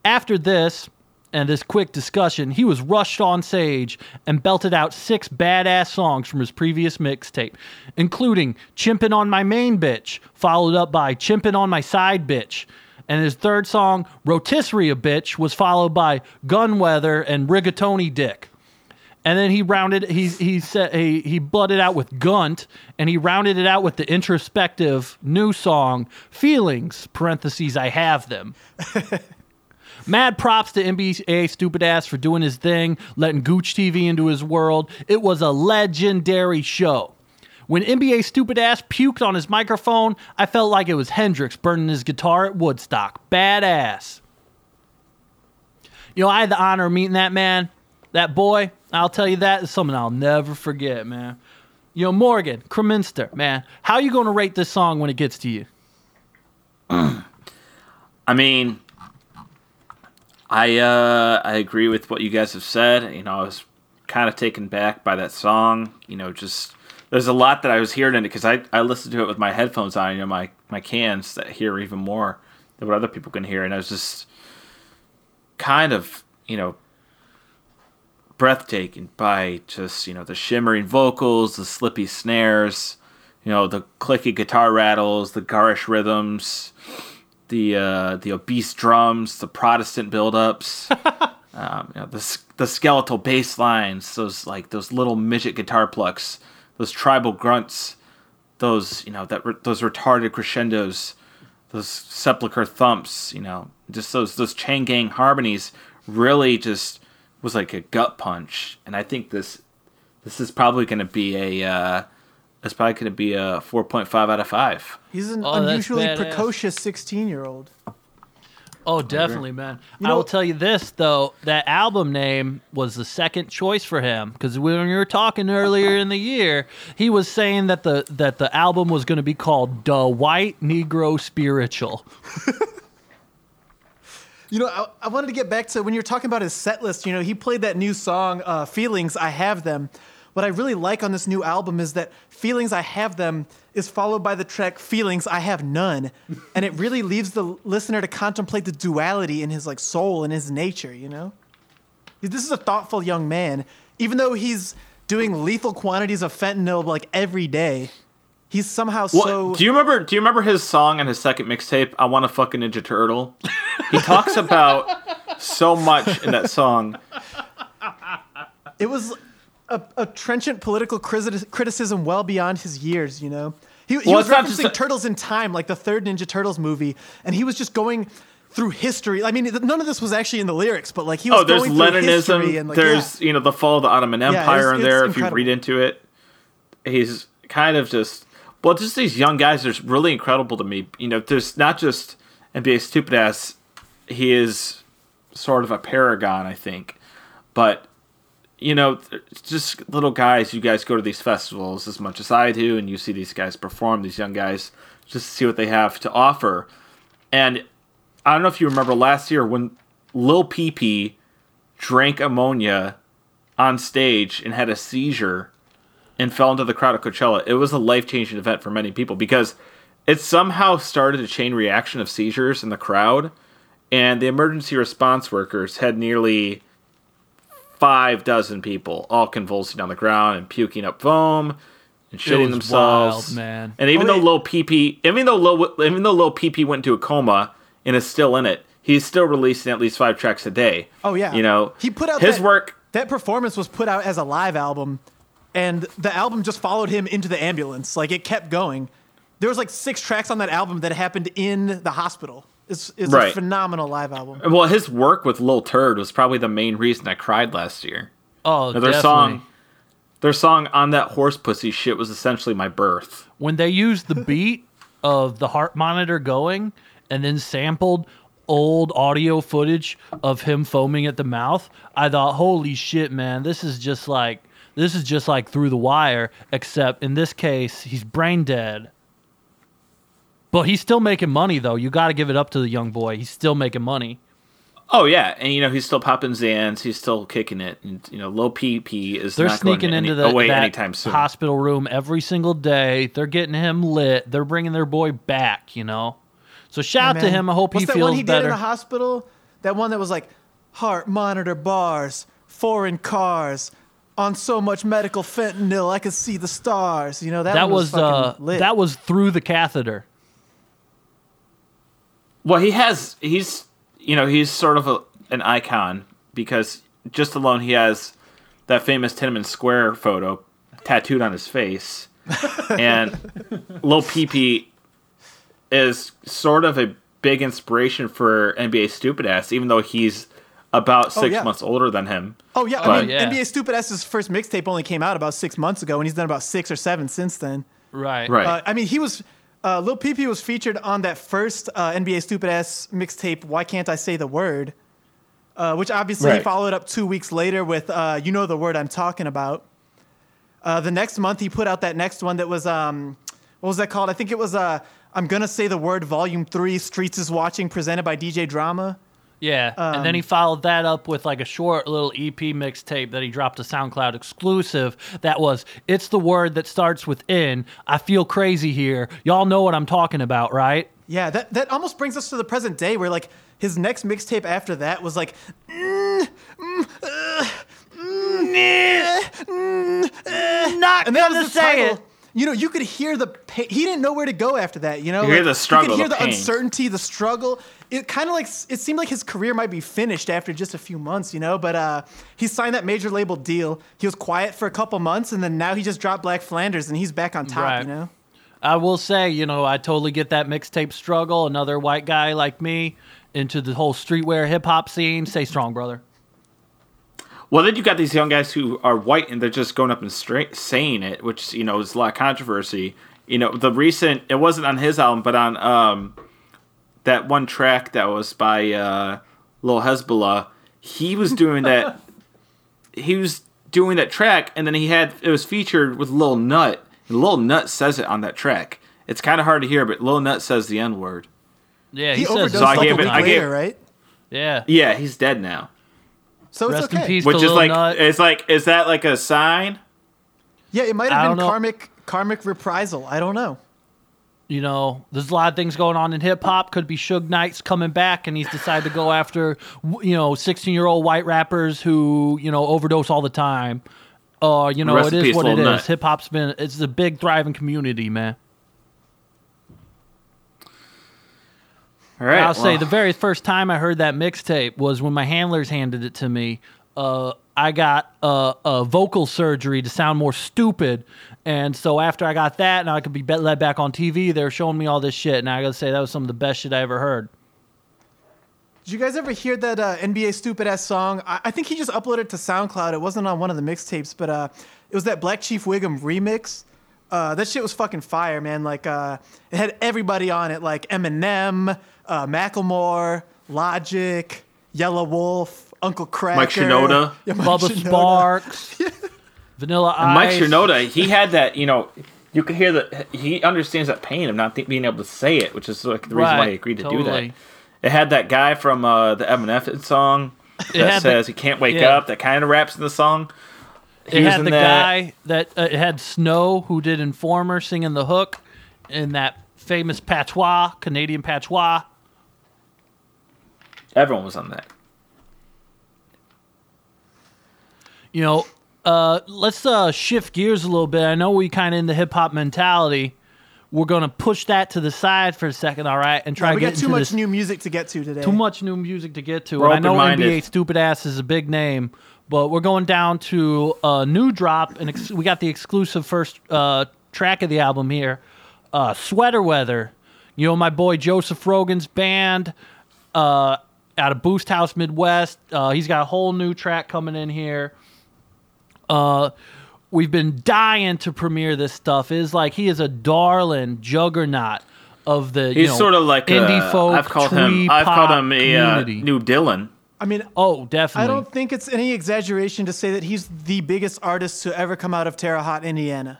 After this, and this quick discussion, he was rushed on stage and belted out six badass songs from his previous mixtape, including Chimpin' on My Main Bitch, followed up by Chimpin' on My Side Bitch. And his third song, Rotisserie Bitch, was followed by Gunweather and Rigatoni Dick. And then he rounded he he said he he blooded out with Gunt and he rounded it out with the introspective new song Feelings parentheses I have them. Mad props to NBA Stupid Ass for doing his thing, letting Gooch TV into his world. It was a legendary show. When NBA Stupid Ass puked on his microphone, I felt like it was Hendrix burning his guitar at Woodstock. Badass. You know, I had the honor of meeting that man, that boy. I'll tell you that is something I'll never forget, man. You know, Morgan, Kreminster, man, how you going to rate this song when it gets to you? I mean, I uh, I agree with what you guys have said. You know, I was kind of taken back by that song. You know, just there's a lot that I was hearing in it because I, I listened to it with my headphones on. You know, my my cans that hear even more than what other people can hear, and I was just kind of you know breathtaking by just you know the shimmering vocals, the slippy snares, you know the clicky guitar rattles, the garish rhythms, the uh, the obese drums, the Protestant buildups. Um, you know, the the skeletal bass lines, those like those little midget guitar plucks, those tribal grunts, those you know that re- those retarded crescendos, those sepulchre thumps, you know, just those those chain gang harmonies really just was like a gut punch. And I think this this is probably going to be a uh, it's probably going to be a four point five out of five. He's an Oh, unusually precocious 16 year old. Oh, definitely, man. I know- will tell you this though: that album name was the second choice for him because when we were talking earlier in the year, he was saying that the that the album was going to be called "The White Negro Spiritual." You know, I, I wanted to get back to when you were talking about his set list. You know, he played that new song, uh, Feelings, I Have Them. What I really like on this new album is that Feelings, I Have Them is followed by the track Feelings, I Have None. and it really leaves the listener to contemplate the duality in his like soul and his nature, you know? This is a thoughtful young man. Even though he's doing lethal quantities of fentanyl like every day, he's somehow Well, so. do you remember? Do you remember his song on his second mixtape? I want to fuck a Ninja Turtle. he talks about so much in that song. it was a, a trenchant political criticism well beyond his years, you know? He, he Well, was referencing a- Turtles in Time, like the third Ninja Turtles movie, and he was just going through history. I mean, none of this was actually in the lyrics, but like he was Oh, there's going through history Leninism. like, there's you know the fall of the Ottoman Empire in it's there. If incredible. you read into it, he's kind of just well, just these young guys are really incredible to me. You know, there's not just NBA stupid ass. He is sort of a paragon, I think, but you know, just little guys. You guys go to these festivals as much as I do, and you see these guys perform. These young guys just to see what they have to offer. And I don't know if you remember last year when Lil Peep drank ammonia on stage and had a seizure and fell into the crowd at Coachella. It was a life changing event for many people because it somehow started a chain reaction of seizures in the crowd, and the emergency response workers had nearly five dozen people all convulsing on the ground and puking up foam and shitting was themselves. wild, man. And even Oh, though yeah. Lil PP, even though Lil, even though Lil PP went into a coma and is still in it, he's still releasing at least five tracks a day. Oh yeah, you know he put out his that, work. That performance was put out as a live album, and the album just followed him into the ambulance. Like it kept going. There was like six tracks on that album that happened in the hospital. It's, it's a phenomenal live album. Well, his work with Lil Turd was probably the main reason I cried last year. Oh, Their definitely. song, their song on that horse pussy shit was essentially my birth. when they used the beat of the heart monitor going and then sampled old audio footage of him foaming at the mouth, I thought, holy shit, man, this is just like this is just like through the wire, except in this case, he's brain dead. But he's still making money though. You gotta give it up to the young boy. He's still making money. Oh yeah, and you know he's still popping Xans. He's still kicking it. And you know, Lil PP is They're not going sneaking any, into the away anytime soon. hospital room every single day. They're getting him lit. They're bringing their boy back. You know. So shout out to him. I hope What's he that feels one he better. did in the hospital? That one that was like heart monitor bars, foreign cars, on so much medical fentanyl I could see the stars. You know that, that one was, was uh lit. that was through the catheter. Well, he has. He's you know he's sort of a, an icon because just alone he has that famous Tiananmen Square photo tattooed on his face, and Lil PP is sort of a big inspiration for NBA Stupid Ass, even though he's about six yeah. months older than him. Oh yeah, But- I mean yeah. NBA Stupid S's first mixtape only came out about six months ago, and he's done about six or seven since then. Right. Right. Uh, I mean, he was uh, Lil Peep was featured on that first uh, NBA Stupid Ass mixtape. Why can't I say the word? Uh, which obviously he Right. followed up two weeks later with uh, "You Know the Word I'm Talking About." Uh, the next month he put out that next one that was um, what was that called? I think it was uh, "I'm Gonna Say the Word" Volume Three. Streets is Watching, presented by DJ Drama. Yeah. and Um, then he followed that up with like a short little EP mixtape that he dropped a SoundCloud exclusive that was It's the word that starts with N. I feel crazy here. Y'all know what I'm talking about, right? Yeah, that that almost brings us to the present day, where like his next mixtape after that was like, mm, mm, uh, mm, eh, mm, eh. Not and that gonna was the say title. it. You know, you could hear the pain. He didn't know where to go after that. You know, You hear the struggle, You could hear the the, pain. uncertainty, the struggle. It kind of like it seemed like his career might be finished after just a few months. You know, but uh, he signed that major label deal. He was quiet for a couple months, and then now he just dropped Black Flanders, and he's back on top. Right. You know. I will say, you know, I totally get that mixtape struggle. Another white guy like me into the whole streetwear hip hop scene. Stay strong, brother. Well, then you got these young guys who are white and they're just going up and straight saying it, which you know is a lot of controversy. You know, the recent it wasn't on his album, but on um, that one track that was by uh, Lil Hezbollah, he was doing that. he was doing that track, and then he had it was featured with Lil Nut, and Lil Nut says it on that track. It's kind of hard to hear, but Lil Nut says the N word. Yeah, He, he, says. overdosed So I like gave a it- week I gave- later, right? yeah. Yeah, he's dead now. So it's okay. in peace Which to is like Nut. it's like is that like a sign? Yeah, it might I have don't been know. karmic karmic reprisal. I don't know. You know, there's a lot of things going on in hip hop. Could be Suge Knight's coming back, and he's decided to go after, w- you know, 16 year old white rappers who, you know, overdose all the time. Uh, you know, Rest it in is peace, what it Lil is. Nut. Hip hop's been, it's a big thriving community, man. All right, I'll say the very first time I heard that mixtape was when my handlers handed it to me. Uh, I got uh, a vocal surgery to sound more stupid, and so after I got that, and I could be be- led back on TV, they were showing me all this shit, and I gotta say that was some of the best shit I ever heard. Did you guys ever hear that uh, NBA stupid ass song? I-, I think he just uploaded it to SoundCloud. It wasn't on one of the mixtapes, but uh, it was that Black Chief Wiggum remix. Uh, that shit was fucking fire, man. Like, uh, it had everybody on it, like Eminem, uh, Macklemore, Logic, Yelawolf, Uncle Kracker, Mike Shinoda. Yeah, Mike Bubba Shinoda. Sparks, Vanilla And Mike Ice. Shinoda, he had that, you know, you could hear that he understands that pain of not th- being able to say it, which is like the reason why he agreed to do that. It had that guy from uh, the Eminem song that had the- says he can't wake yeah. up. That kind of raps in the song. He It had the that. guy that uh, it had Snow who did Informer singing the hook in that famous patois, Canadian patois. Everyone was on that. You know, uh, let's uh, shift gears a little bit. I know we kind of in the hip hop mentality. We're gonna push that to the side for a second, all right, and try Yeah, to we get got too much this. new music to get to today. too much new music to get to. We're and I know open-minded. NBA Stupid Ass is a big name, but we're going down to a new drop, and ex- we got the exclusive first uh, track of the album here, uh, Sweater Weather. You know, my boy Joseph Rogan's band uh, out of Boost House Midwest. Uh, he's got a whole new track coming in here. Uh, we've been dying to premiere this stuff. It is like he is a darling juggernaut of the you He's know, sort of like indie uh, folk. I've called him. I've called pop him a uh, community. new Dylan. I mean, Oh, definitely. I don't think it's any exaggeration to say that he's the biggest artist to ever come out of Terre Haute, Indiana.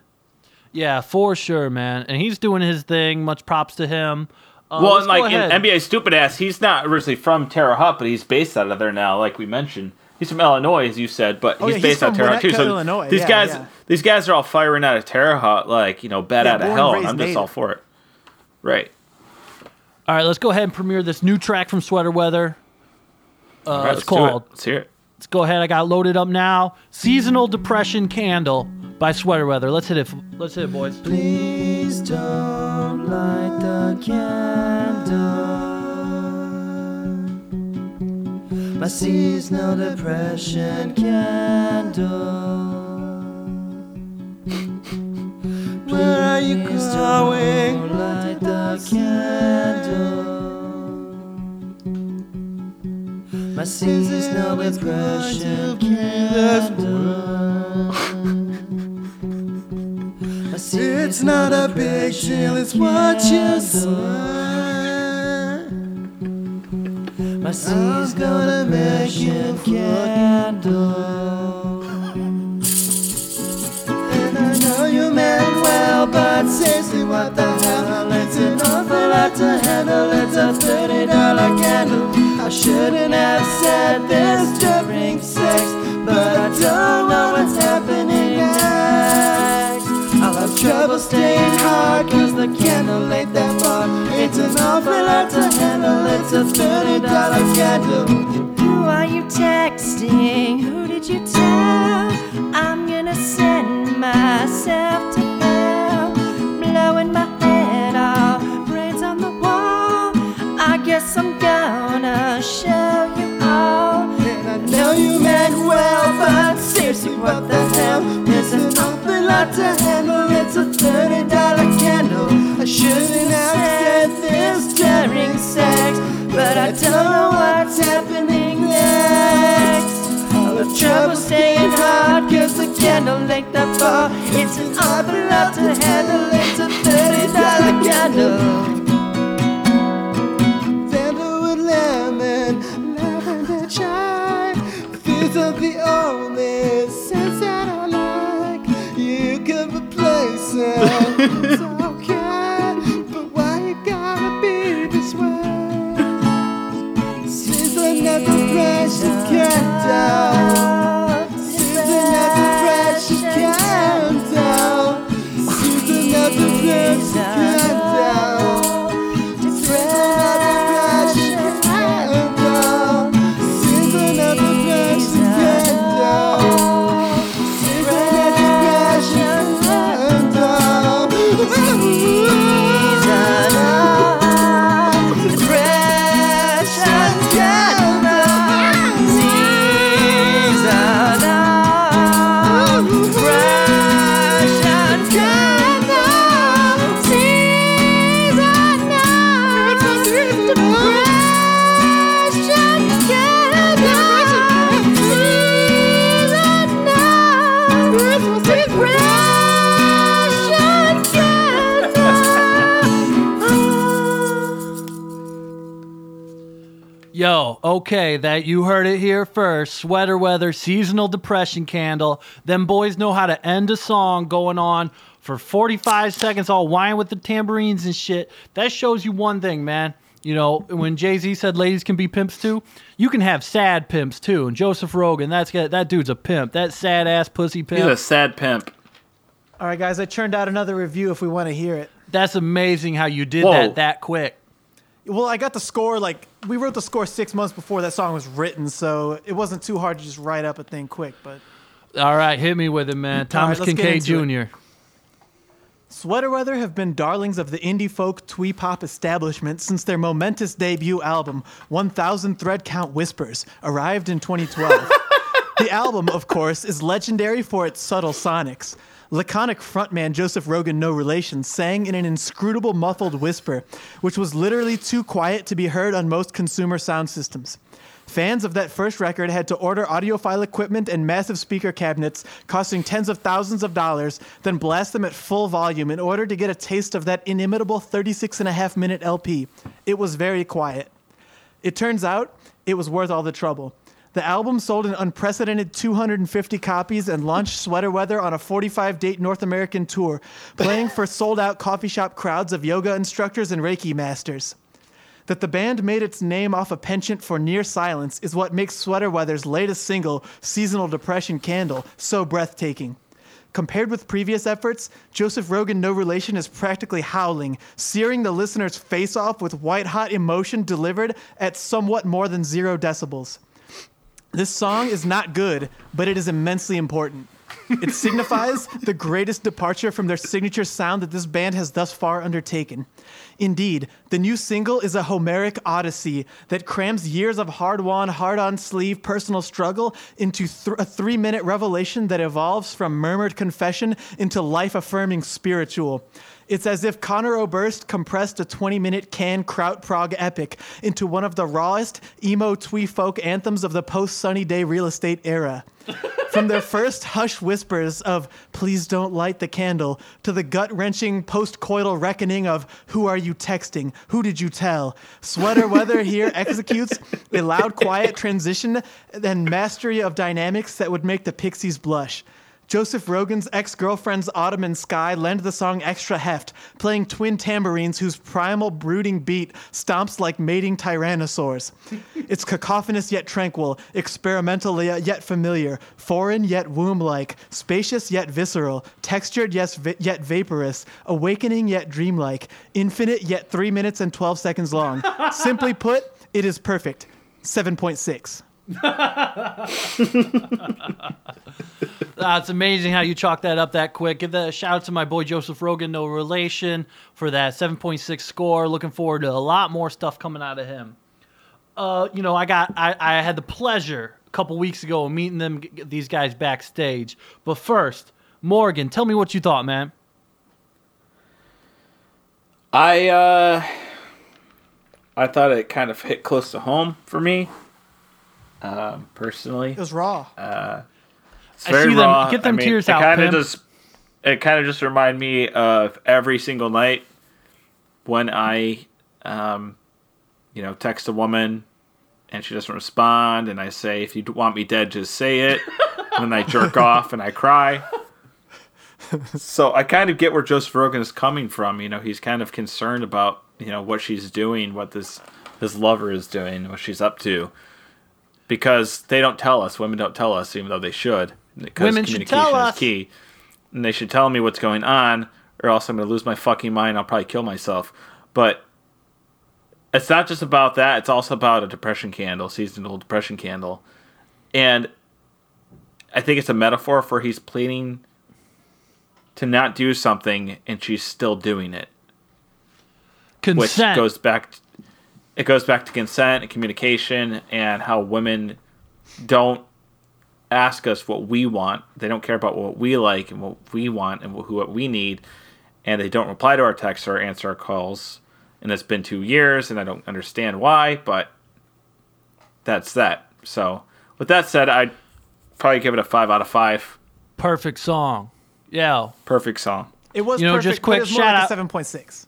Yeah, for sure, man. And he's doing his thing. Much props to him. Uh, well, and like in. NBA Stupid Ass, he's not originally from Terre Haute, but he's based out of there now, like we mentioned. He's from Illinois, as you said, but Oh, he's yeah, he's based out of from Terre Haute too. So Illinois. these Yeah, guys, yeah. these guys are all firing out of Terre Haute, like you know, bad Yeah, out of hell, and I'm just native. all for it. Right. All right, let's go ahead and premiere this new track from Sweater Weather. Uh, All right, it's let's do it. called. Let's hear it. Let's go ahead. I got loaded up now. Seasonal Depression Candle by Sweater Weather. Let's hit it. Let's hit it, boys. Please don't light the candle. My seasonal depression candle. Where are you going? Light the candle. My seasonal depression candle. It's not a big deal, it's what you say. My sea's gonna make you candle. And I know you meant well, but seriously, what the hell? It's an awful lot to handle, it's a $30 candle. I shouldn't have said this during sex, but I don't know what's happening next. I'll have trouble staying hard cause the candle ain't that far. It's an awful lot to handle, it's a $30 candle. Who are you texting? Who did you tell? I'm gonna send myself to what the hell? It's an awful lot to handle. It's a thirty dollar candle. I shouldn't have said this during sex, but I don't know what's happening next. All the trouble staying hard, cause the candle ain't that far. It's an awful lot to handle. It's a thirty dollar candle. Sandalwood lemon, lavender chai. These are the only Season at the fresh candle. Okay, that you heard it here first. Sweater weather, seasonal depression candle. Them boys know how to end a song going on for 45 seconds, all whining with the tambourines and shit. That shows you one thing, man. You know, when Jay Z said ladies can be pimps too, you can have sad pimps too. And Joseph Rogan, that's that dude's a pimp. That sad ass pussy pimp. He's a sad pimp. All right, guys, I turned out another review if we want to hear it. That's amazing how you did Whoa. that that quick. Well, I got the score like we wrote the score six months before that song was written, so it wasn't too hard to just write up a thing quick. But All right, hit me with it, man. Thomas let's Kincaid Jr. Sweater Weather have been darlings of the indie folk twee pop establishment since their momentous debut album, 1000 Thread Count Whispers, arrived in 2012. the album, of course, is legendary for its subtle sonics. Laconic frontman Joseph Rogan, no relation, sang in an inscrutable muffled whisper, which was literally too quiet to be heard on most consumer sound systems. Fans of that first record had to order audiophile equipment and massive speaker cabinets costing tens of thousands of dollars, then blast them at full volume in order to get a taste of that inimitable 36 and a half minute LP. It was very quiet. It turns out it was worth all the trouble. The album sold an unprecedented 250 copies and launched Sweater Weather on a 45 date North American tour, playing for sold out coffee shop crowds of yoga instructors and Reiki masters. That the band made its name off a penchant for near silence is what makes Sweater Weather's latest single, Seasonal Depression Candle, so breathtaking. Compared with previous efforts, Joseph Rogan No Relation is practically howling, searing the listener's face off with white hot emotion delivered at somewhat more than zero decibels. This song is not good, but it is immensely important. It signifies the greatest departure from their signature sound that this band has thus far undertaken. Indeed, the new single is a Homeric odyssey that crams years of hard won, hard on sleeve personal struggle into th- a three minute revelation that evolves from murmured confession into life affirming spiritual. It's as if Conor Oberst compressed a 20 minute can kraut prog epic into one of the rawest emo twee folk anthems of the post sunny day real estate era. From their first hushed whispers of please don't light the candle to the gut wrenching post coital reckoning of who are you texting? Who did you tell? Sweater Weather here executes a loud, quiet transition and mastery of dynamics that would make the Pixies blush. Joseph Rogan's ex girlfriend's Autumn and Sky lend the song extra heft, playing twin tambourines whose primal brooding beat stomps like mating tyrannosaurs. It's cacophonous yet tranquil, experimental yet familiar, foreign yet womb like, spacious yet visceral, textured yet, va- yet vaporous, awakening yet dreamlike, infinite yet 3 minutes and 12 seconds long. Simply put, it is perfect. 7.6. It's amazing how you chalk that up that quick. Give that a shout out to my boy Joseph Rogan, no relation, for that 7.6 score. Looking forward to a lot more stuff coming out of him. Uh, you know, I got I, I had the pleasure a couple weeks ago and meeting them these guys backstage. But first, Morgan, tell me what you thought, man. I uh, I thought it kind of hit close to home for me. Um, personally, It was raw. It's I very see them- get them I mean, tears it out, Kind of Pim. just, it kind of just remind me of every single night when I, um, you know, text a woman and she doesn't respond, and I say, "If you want me dead, just say it." and then I jerk off and I cry. So I kind of get where Joseph Rogan is coming from. You know, he's kind of concerned about you know what she's doing, what this his lover is doing, what she's up to, because they don't tell us. Women don't tell us, even though they should. Because Women should tell communication us. is key, and they should tell me what's going on, or else I'm going to lose my fucking mind. I'll probably kill myself. But it's not just about that. It's also about a depression candle, seasonal depression candle, and I think it's a metaphor for he's pleading to not do something, and she's still doing it which goes back it goes back to consent and communication and how women don't ask us what we want they don't care about what we like and what we want and who what we need and they don't reply to our texts or answer our calls and it's been two years and i don't understand why but that's that so with that said i'd probably give it a five out of five Perfect song. Yeah. perfect song It was You know, perfect, just but quick it was more shout like out- a seven point six.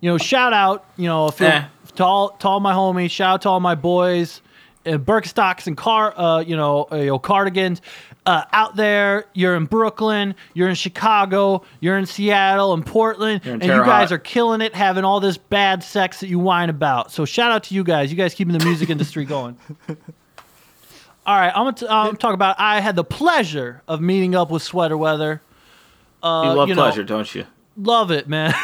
you know, shout out, you know, if Eh. To all to all my homies, shout out to all my boys, uh, Birkenstocks and car, uh, you know, uh, you know, cardigans. Uh, out there, you're in Brooklyn, you're in Chicago, you're in Seattle and Portland, and you guys Haute. are killing it, having all this bad sex that you whine about. So shout out to you guys. You guys keeping the music industry going. All right, I'm gonna t- um, talk about. I had the pleasure of meeting up with Sweater Weather. Uh, you love you know, pleasure don't you Love it, man.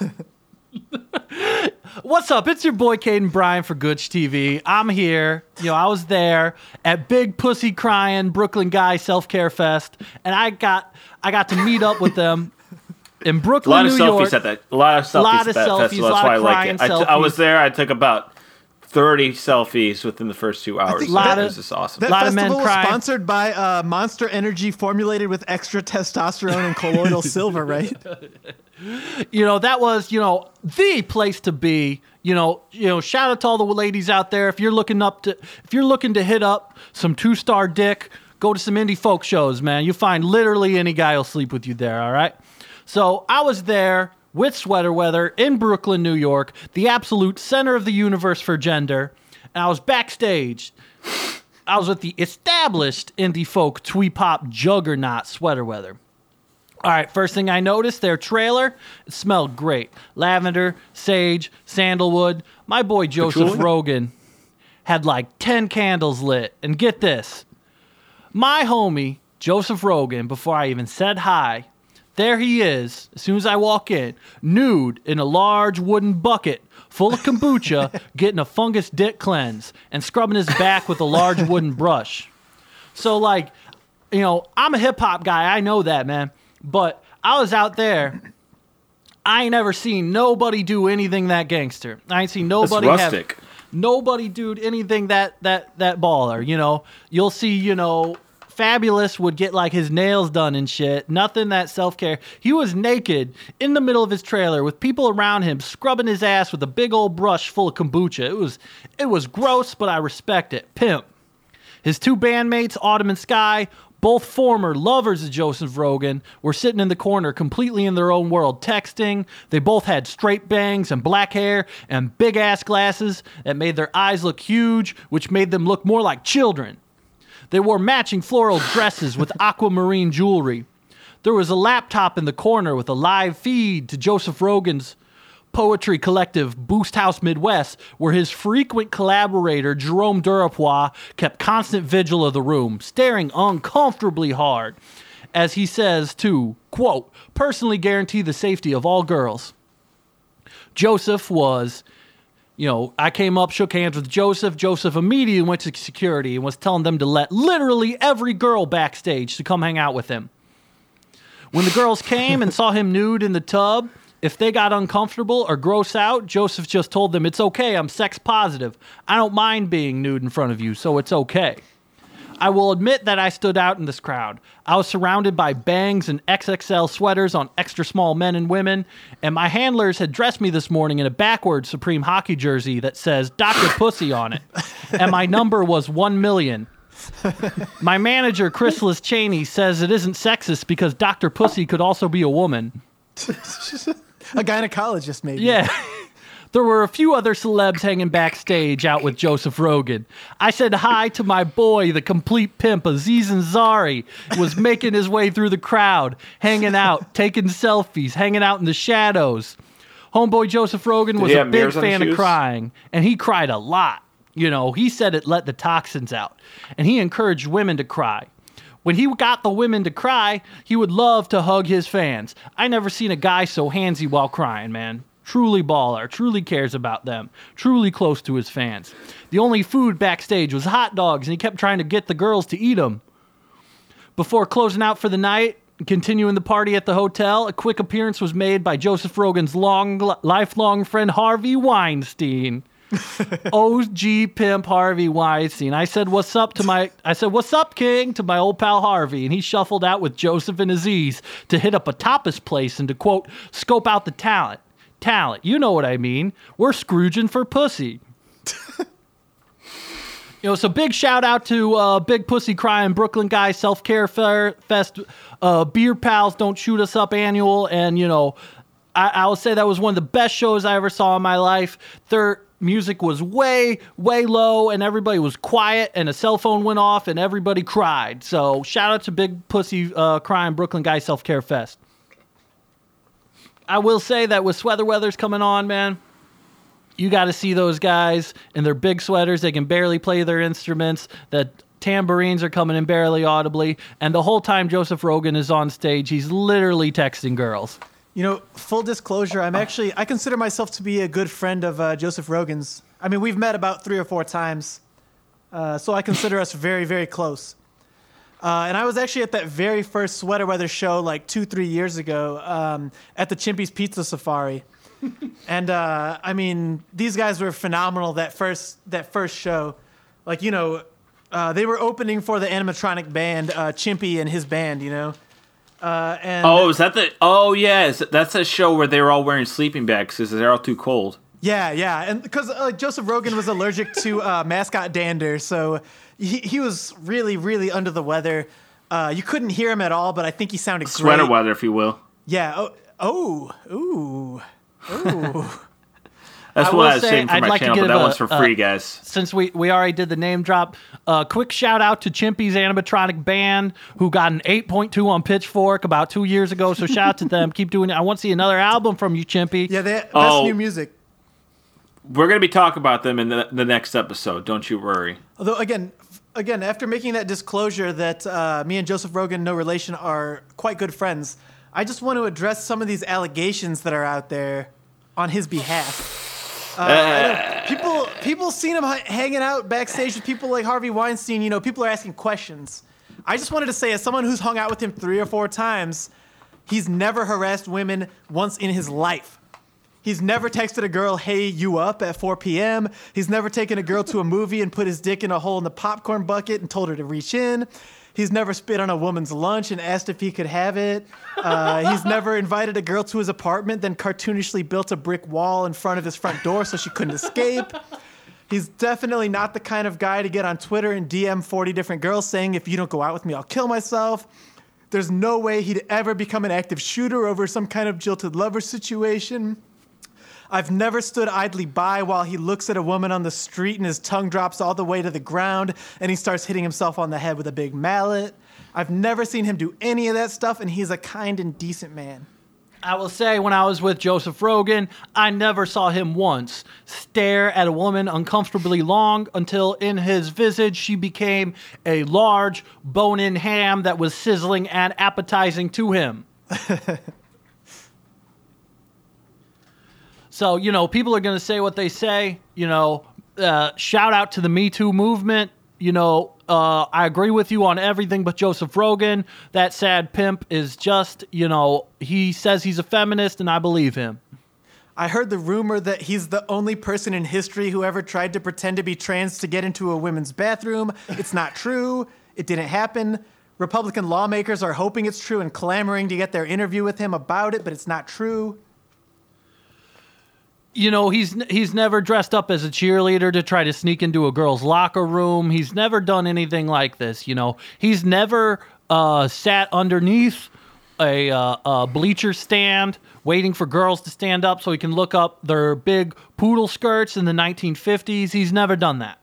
What's up? It's your boy Caden Bryan for Gooch TV. I'm here. You know, I was there at Big Pussy Crying Brooklyn Guy Self Care Fest, and I got I got to meet up with them in Brooklyn, A lot of New selfies York. at that. A lot of selfies A Lot at of that selfies, festival. That's why I like it. I, t- I was there. I took about thirty selfies within the first two hours. think Lot of- was just awesome. That Lot of men festival was crying. sponsored by uh, Monster Energy, formulated with extra testosterone and colloidal silver, right? you know that was you know the place to be you know you know shout out to all the ladies out there if you're looking up to if you're looking to hit up some two star dick go to some indie folk shows man you'll find literally any guy will sleep with you there all right so i was there with sweater weather in brooklyn new york the absolute center of the universe for gender and i was backstage i was with the established indie folk twee pop juggernaut sweater weather all right, first thing I noticed, their trailer it smelled great. Lavender, sage, sandalwood. My boy Joseph? Rogan had like 10 candles lit. And get this my homie, Joseph Rogan, before I even said hi, there he is, as soon as I walk in, nude in a large wooden bucket full of kombucha, getting a fungus dick cleanse and scrubbing his back with a large wooden brush. So like, you know, I'm a hip hop guy. I know that, man. But I was out there. I ain't ever seen nobody do anything that gangster. I ain't seen That's nobody have nobody dude anything that that that baller. You know, you'll see. You know, Fabolous would get like his nails done and shit. Nothing that self care. He was naked in the middle of his trailer with people around him scrubbing his ass with a big old brush full of kombucha. It was it was gross, but I respect it. Pimp. His two bandmates, Autumn and Sky, both former lovers of Joseph Rogan, were sitting in the corner completely in their own world, texting. They both had straight bangs and black hair and big ass glasses that made their eyes look huge, which made them look more like children. They wore matching floral dresses with aquamarine jewelry. There was a laptop in the corner with a live feed to Joseph Rogan's poetry collective Boost House Midwest, where his frequent collaborator Jerome Durapois kept constant vigil of the room, staring uncomfortably hard, as he says to, quote, personally guarantee the safety of all girls. Joseph was, you know, I came up, shook hands with Joseph. Joseph immediately went to security and was telling them to let literally every girl backstage to come hang out with him. When the girls came and saw him nude in the tub, if they got uncomfortable or gross out, Joseph just told them, It's okay, I'm sex positive. I don't mind being nude in front of you, so it's okay. I will admit that I stood out in this crowd. I was surrounded by bangs and XXL sweaters on extra small men and women, and my handlers had dressed me this morning in a backwards Supreme hockey jersey that says Dr. Pussy on it, and my number was 1 million. My manager, Chrysalis Cheney, says it isn't sexist because Dr. Pussy could also be a woman. A gynecologist, maybe. Yeah. There were a few other celebs hanging backstage out with Joseph Rogan. I said hi to my boy, the complete pimp, Aziz Ansari, was making his way through the crowd, hanging out, taking selfies, hanging out in the shadows. Homeboy Joseph Rogan was a big mirrors on his fan of crying, and he cried a lot. You know, he said it let the toxins out, and he encouraged women to cry. When he got the women to cry, he would love to hug his fans. I never seen a guy so handsy while crying, man. Truly baller, truly cares about them, truly close to his fans. The only food backstage was hot dogs, and he kept trying to get the girls to eat them. Before closing out for the night, and continuing the party at the hotel, a quick appearance was made by Joseph Rogan's long, lifelong friend Harvey Weinstein. OG pimp Harvey Weinstein. I said, "What's up?" to my I said, "What's up, King?" to my old pal Harvey, and he shuffled out with Joseph and Aziz to hit up a tapas place and to quote, "scope out the talent." Talent, you know what I mean. We're Scrooging for pussy. You know, so big shout out to uh, Big Pussy Crying Brooklyn Guy Self Care Fest, uh, Beer Pals Don't Shoot Us Up Annual, and you know, I, I will say that was one of the best shows I ever saw in my life. Their music was way, way low, and everybody was quiet, and a cell phone went off, and everybody cried. So shout out to Big Pussy uh, Crying Brooklyn Guy Self Care Fest. I will say that with sweater Weather's coming on, man you got to see those guys in their big sweaters. They can barely play their instruments. That tambourines are coming in barely audibly. And the whole time Joseph Rogan is on stage, he's literally texting girls. You know, full disclosure, I'm actually I consider myself to be a good friend of uh, Joseph Rogan's. I mean, we've met about three or four times, uh, so I consider us very, very close. Uh, and I was actually at that very first Sweater Weather show like two, three years ago um, at the Chimpy's Pizza Safari. and uh, I mean, these guys were phenomenal that first that first show. Like you know, uh, they were opening for the animatronic band uh, Chimpy and his band. You know, uh, and Oh, is that the? Oh, yes, that's a show where they were all wearing sleeping bags because they're all too cold. Yeah, yeah, and because uh, Joseph Rogan was allergic to uh, mascot dander, so he, he was really, really under the weather. Uh, you couldn't hear him at all, but I think he sounded great. Sweater great. weather, if you will. Yeah. Oh, oh, ooh, ooh. That's I what will I was say, saying for I'd my like to channel, but give that a- one's for uh, free, guys. Since we, we already did the name drop, uh, quick shout out to Chimpy's animatronic band who got an 8.2 on Pitchfork about two years ago. So shout out to them. Keep doing it. I want to see another album from you, Chimpy. yeah, they best Oh. new music. We're gonna be talking about them in the, the next episode. Don't you worry. Although again, again, after making that disclosure that uh, me and Joseph Rogan, no relation, are quite good friends, I just want to address some of these allegations that are out there on his behalf. Uh, I people, people seen him h- hanging out backstage with people like Harvey Weinstein. You know, people are asking questions. I just wanted to say, as someone who's hung out with him three or four times, he's never harassed women once in his life. He's never texted a girl, hey, you up at 4 p.m. He's never taken a girl to a movie and put his dick in a hole in the popcorn bucket and told her to reach in. He's never spit on a woman's lunch and asked if he could have it. Uh, he's never invited a girl to his apartment, then cartoonishly built a brick wall in front of his front door so she couldn't escape. He's definitely not the kind of guy to get on Twitter and DM 40 different girls saying, if you don't go out with me, I'll kill myself. There's no way he'd ever become an active shooter over some kind of jilted lover situation. I've never stood idly by while he looks at a woman on the street and his tongue drops all the way to the ground and he starts hitting himself on the head with a big mallet. I've never seen him do any of that stuff, and he's a kind and decent man. I will say, when I was with Joseph Rogan, I never saw him once stare at a woman uncomfortably long until in his visage she became a large bone in ham that was sizzling and appetizing to him. so, you know, people are going to say what they say. You know, uh, shout out to the Me Too movement. You know, uh, I agree with you on everything but Joseph Rogan. That sad pimp is just, you know, he says he's a feminist and I believe him. I heard the rumor that he's the only person in history who ever tried to pretend to be trans to get into a women's bathroom. It's not true. It didn't happen. Republican lawmakers are hoping it's true and clamoring to get their interview with him about it, but it's not true. You know he's he's never dressed up as a cheerleader to try to sneak into a girl's locker room. He's never done anything like this. You know he's never uh, sat underneath a, uh, a bleacher stand waiting for girls to stand up so he can look up their big poodle skirts in the 1950s. He's never done that.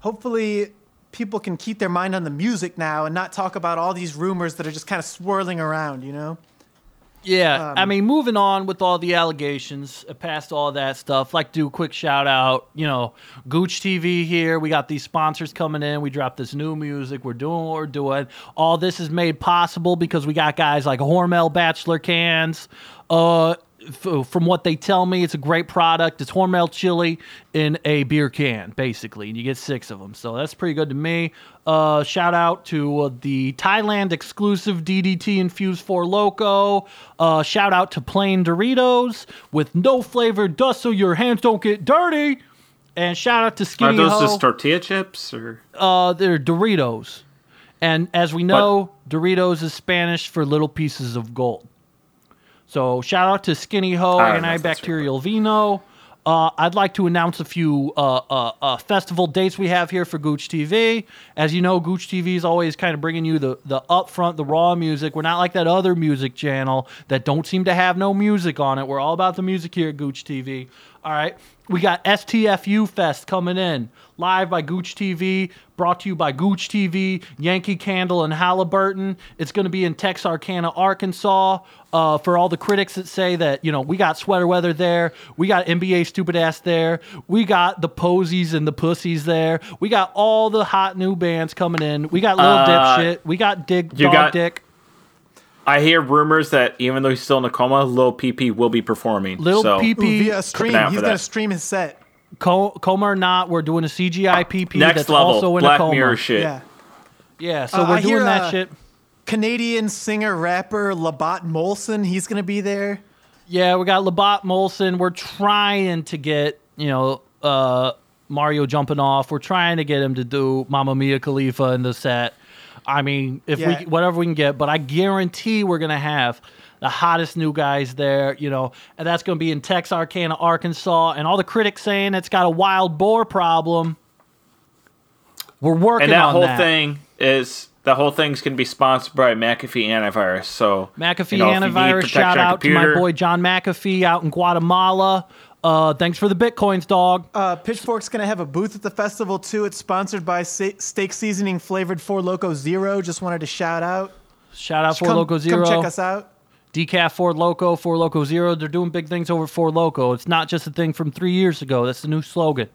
Hopefully, people can keep their mind on the music now and not talk about all these rumors that are just kind of swirling around, you know? Yeah, I Um, mean, moving on with all the allegations, uh, past all that stuff, like do a quick shout out. You know, Gooch TV here. We got these sponsors coming in. We dropped this new music. We're doing what we're doing. All this is made possible because we got guys like Hormel Bachelor cans. Uh, f- from what they tell me, it's a great product. It's Hormel chili in a beer can, basically, and you get six of them. So that's pretty good to me. Uh, shout out to uh, the Thailand exclusive DDT infused Four Loco. Uh, shout out to plain Doritos with no flavor, dust so your hands don't get dirty. And shout out to Skinny Are those Ho. just tortilla chips or? uh, they're Doritos. And as we know, Doritos is Spanish for little pieces of gold. So shout out to Skinny Ho I know if that's Antibacterial Vino. Uh, I'd like to announce a few uh, uh, uh, festival dates we have here for Gooch TV. As you know, Gooch TV is always kind of bringing you the the upfront, the raw music. We're not like that other music channel that don't seem to have no music on it. We're all about the music here at Gooch TV. All right, we got STFU Fest coming in live by Gooch TV, brought to you by Gooch TV, Yankee Candle, and Halliburton. It's going to be in Texarkana, Arkansas. Uh, for all the critics that say that, you know, we got sweater weather there, we got NBA stupid ass there, we got the posies and the pussies there, we got all the hot new bands coming in, we got Little Uh, Dipshit, we got Dig you Dog got- Dick, I hear rumors that even though he's still in a coma, Lil PP will be performing. Lil so, PP, Ooh, via stream. He's for going that. to stream his set. Co- coma or not, we're doing a CGI PP Next that's level, also in Black a coma. Mirror shit. Yeah. Yeah, so Uh, we're I doing hear, that uh, shit. Canadian singer rapper Labat Molson, he's going to be there. Yeah, we got Labat Molson. We're trying to get, you know, uh, Mario jumping off. We're trying to get him to do Mamma Mia Khalifa in the set. I mean, if Yeah. we whatever we can get, but I guarantee we're gonna have the hottest new guys there, you know, and that's gonna be in Texarkana, Arkansas, and all the critics saying it's got a wild boar problem. We're working And that on whole that. thing is the whole thing's going to be sponsored by McAfee Antivirus. So McAfee you know, if you need Antivirus, shout on out to my boy John McAfee out in Guatemala. Uh, thanks for the bitcoins, dog. Uh, Pitchfork's going to have a booth at the festival, too. It's sponsored by Sa- Steak Seasoning Flavored Four Loco Zero. Just wanted to shout out. Shout out for come, Loco Zero. Come check us out. Decaf Four Loco, Four Loco Zero. They're doing big things over Four Loco. It's not just a thing from three years ago. That's the new slogan.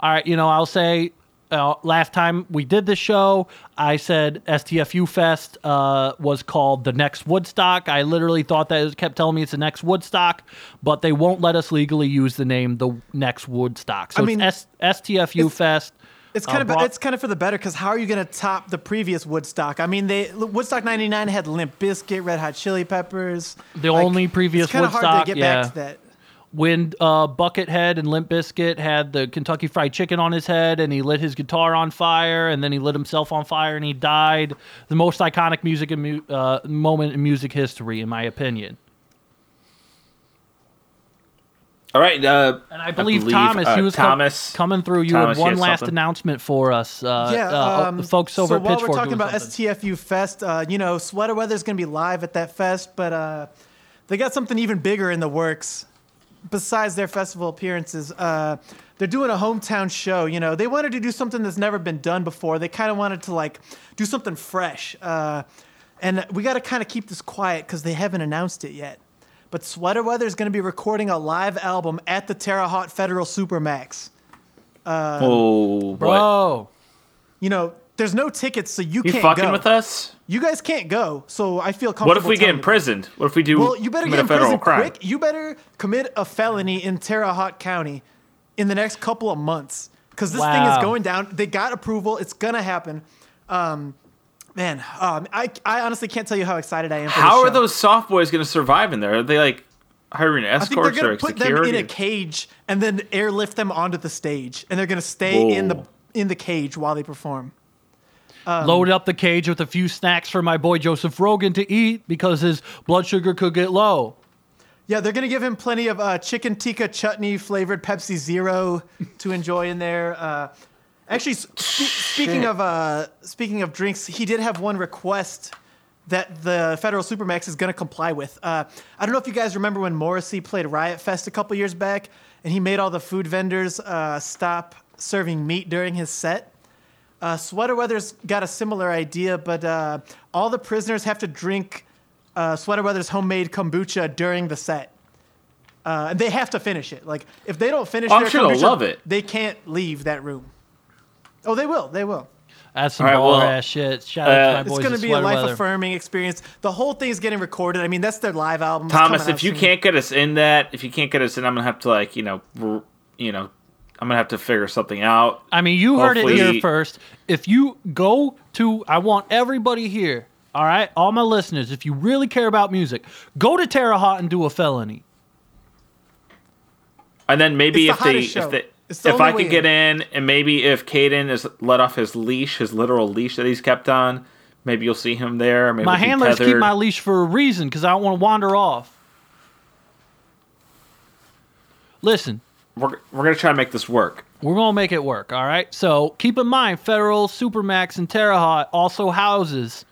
All right, you know, I'll say uh, last time we did this show, I said STFU Fest uh, was called the next Woodstock. I literally thought that it kept telling me it's the next Woodstock, but they won't let us legally use the name the next Woodstock. So I mean, it's S- STFU it's- Fest. It's Uh, kind of brought- it's kind of for the better because how are you going to top the previous Woodstock? I mean, they Woodstock '99 had Limp Bizkit, Red Hot Chili Peppers. The only previous it's kinda hard to get yeah. back to that. When uh, Buckethead and Limp Bizkit had the Kentucky Fried Chicken on his head, and he lit his guitar on fire, and then he lit himself on fire, and he died. The most iconic music and mu- uh, moment in music history, in my opinion. All right. Uh, And I believe, Thomas, uh, he was com- coming through. You Thomas, had one you last something? announcement for us. Uh, yeah, uh, um, folks over so at while Pitchfork we're talking about something. STFU Fest, uh, you know, Sweater Weather's going to be live at that fest, but uh, they got something even bigger in the works. Besides their festival appearances, uh, they're doing a hometown show. You know, they wanted to do something that's never been done before. They kind of wanted to like do something fresh, uh, and we got to kind of keep this quiet because they haven't announced it yet. But Sweater Weather is going to be recording a live album at the Terre Haute Federal Supermax. oh, boy. Bro, You know, there's no tickets, so you, You can't fucking go. with us? You guys can't go, so I feel comfortable. What if we get telling you imprisoned? What if we do Well, you better get in prison crime? quick. You better commit a felony in Terre Haute County in the next couple of months because this thing is going down. They got approval. It's gonna happen. Um, man, um, I I honestly can't tell you how excited I am. For this. How are those soft boys going to survive in there? Are they like hiring escorts I think they're escorts gonna put security? them in a cage and then airlift them onto the stage, and they're gonna stay in the in the cage while they perform. Load up the cage with a few snacks for my boy Joseph Rogan to eat because his blood sugar could get low. Yeah, they're gonna give him plenty of uh, chicken tikka chutney flavored Pepsi Zero to enjoy in there. Uh, actually, s- spe- speaking of uh, speaking of drinks, he did have one request that the Federal Supermax is gonna comply with. Uh, I don't know if you guys remember when Morrissey played Riot Fest a couple years back, and he made all the food vendors uh, stop serving meat during his set. Uh, Sweater Weather's got a similar idea, but uh, all the prisoners have to drink uh, Sweater Weather's homemade kombucha during the set. Uh, and they have to finish it. Like if they don't finish, I'm their sure they'll kombucha, love it. They can't leave that room. Oh, they will. They will. That's some All right, baller well, ass shit. Shout out to uh, my It's going to be a life Weather. affirming experience. The whole thing is getting recorded. I mean, that's their live album. Thomas, if you soon. can't get us in that, if you can't get us in, I'm gonna have to like you know, r- you know, I'm gonna have to figure something out. I mean, you heard it here first. If you go to, I want everybody here, all right, all my listeners, if you really care about music, go to Terre Haute and do a felony. And then maybe It's if the they, show. if they, It's the if I only could way get in, and maybe if Caden is let off his leash, his literal leash that he's kept on, maybe you'll see him there. Maybe My he'll handlers keep my leash for a reason because I don't want to wander off. Listen, We're, we're gonna try to make this work. We're gonna make it work, all right. So keep in mind, Federal Supermax and Terre Haute also houses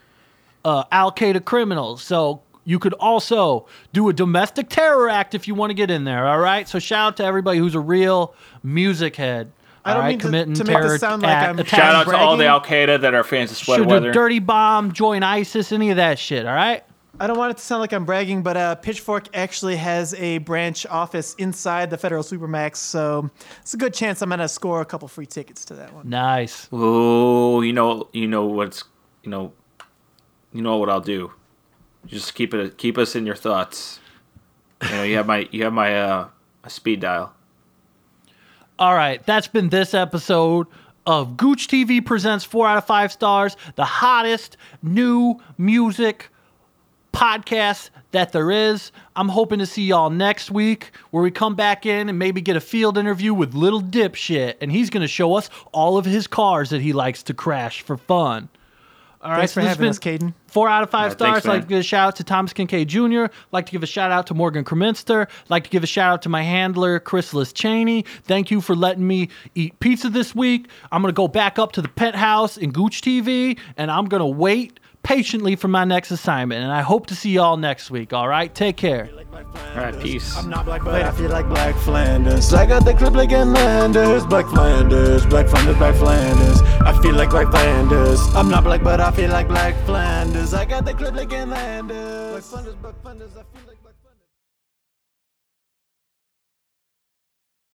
uh, Al Qaeda criminals. So you could also do a domestic terror act if you want to get in there, all right. So shout out to everybody who's a real music head. I don't right, mean to- committing to make this sound like act- I'm- attacks. Shout out to all the Al. Qaeda that are fans of Sweater Should do dirty bomb, join ISIS, any of that shit, all right. I don't want it to sound like I'm bragging, but uh, Pitchfork actually has a branch office inside the Federal Supermax, so it's a good chance I'm gonna score a couple free tickets to that one. Nice. Oh, you know, you know what's, you know, you know what I'll do. Just keep it, keep us in your thoughts. You know, you have my, you have my, uh, speed dial. All right, that's been this episode of Gooch TV presents four out of five stars, the hottest new music podcast that there is. I'm hoping to see y'all next week where we come back in and maybe get a field interview with Little Dipshit, and he's going to show us all of his cars that he likes to crash for fun. All right, Thanks so for this has having been us, Caden. Four out of five Yeah, thanks, stars. like man. to give a shout out to Thomas Kincaid Jr. Like to give a shout out to Morgan Kreminster. Like to give a shout out to my handler Chrysalis Cheney. Thank you for letting me eat pizza this week. I'm gonna go back up to the penthouse in Gooch TV, and I'm gonna wait patiently for my next assignment. And I hope to see y'all next week. All right, take care. All right, peace. I'm not black, but I feel like Black Flanders. I got the clip like in Landers. Black Flanders, Black Flanders, Black Flanders. I feel like Black Flanders. I'm not black, but I feel like Black Flanders. I got the clip like in Landers. Black Flanders, Black Flanders. I feel like.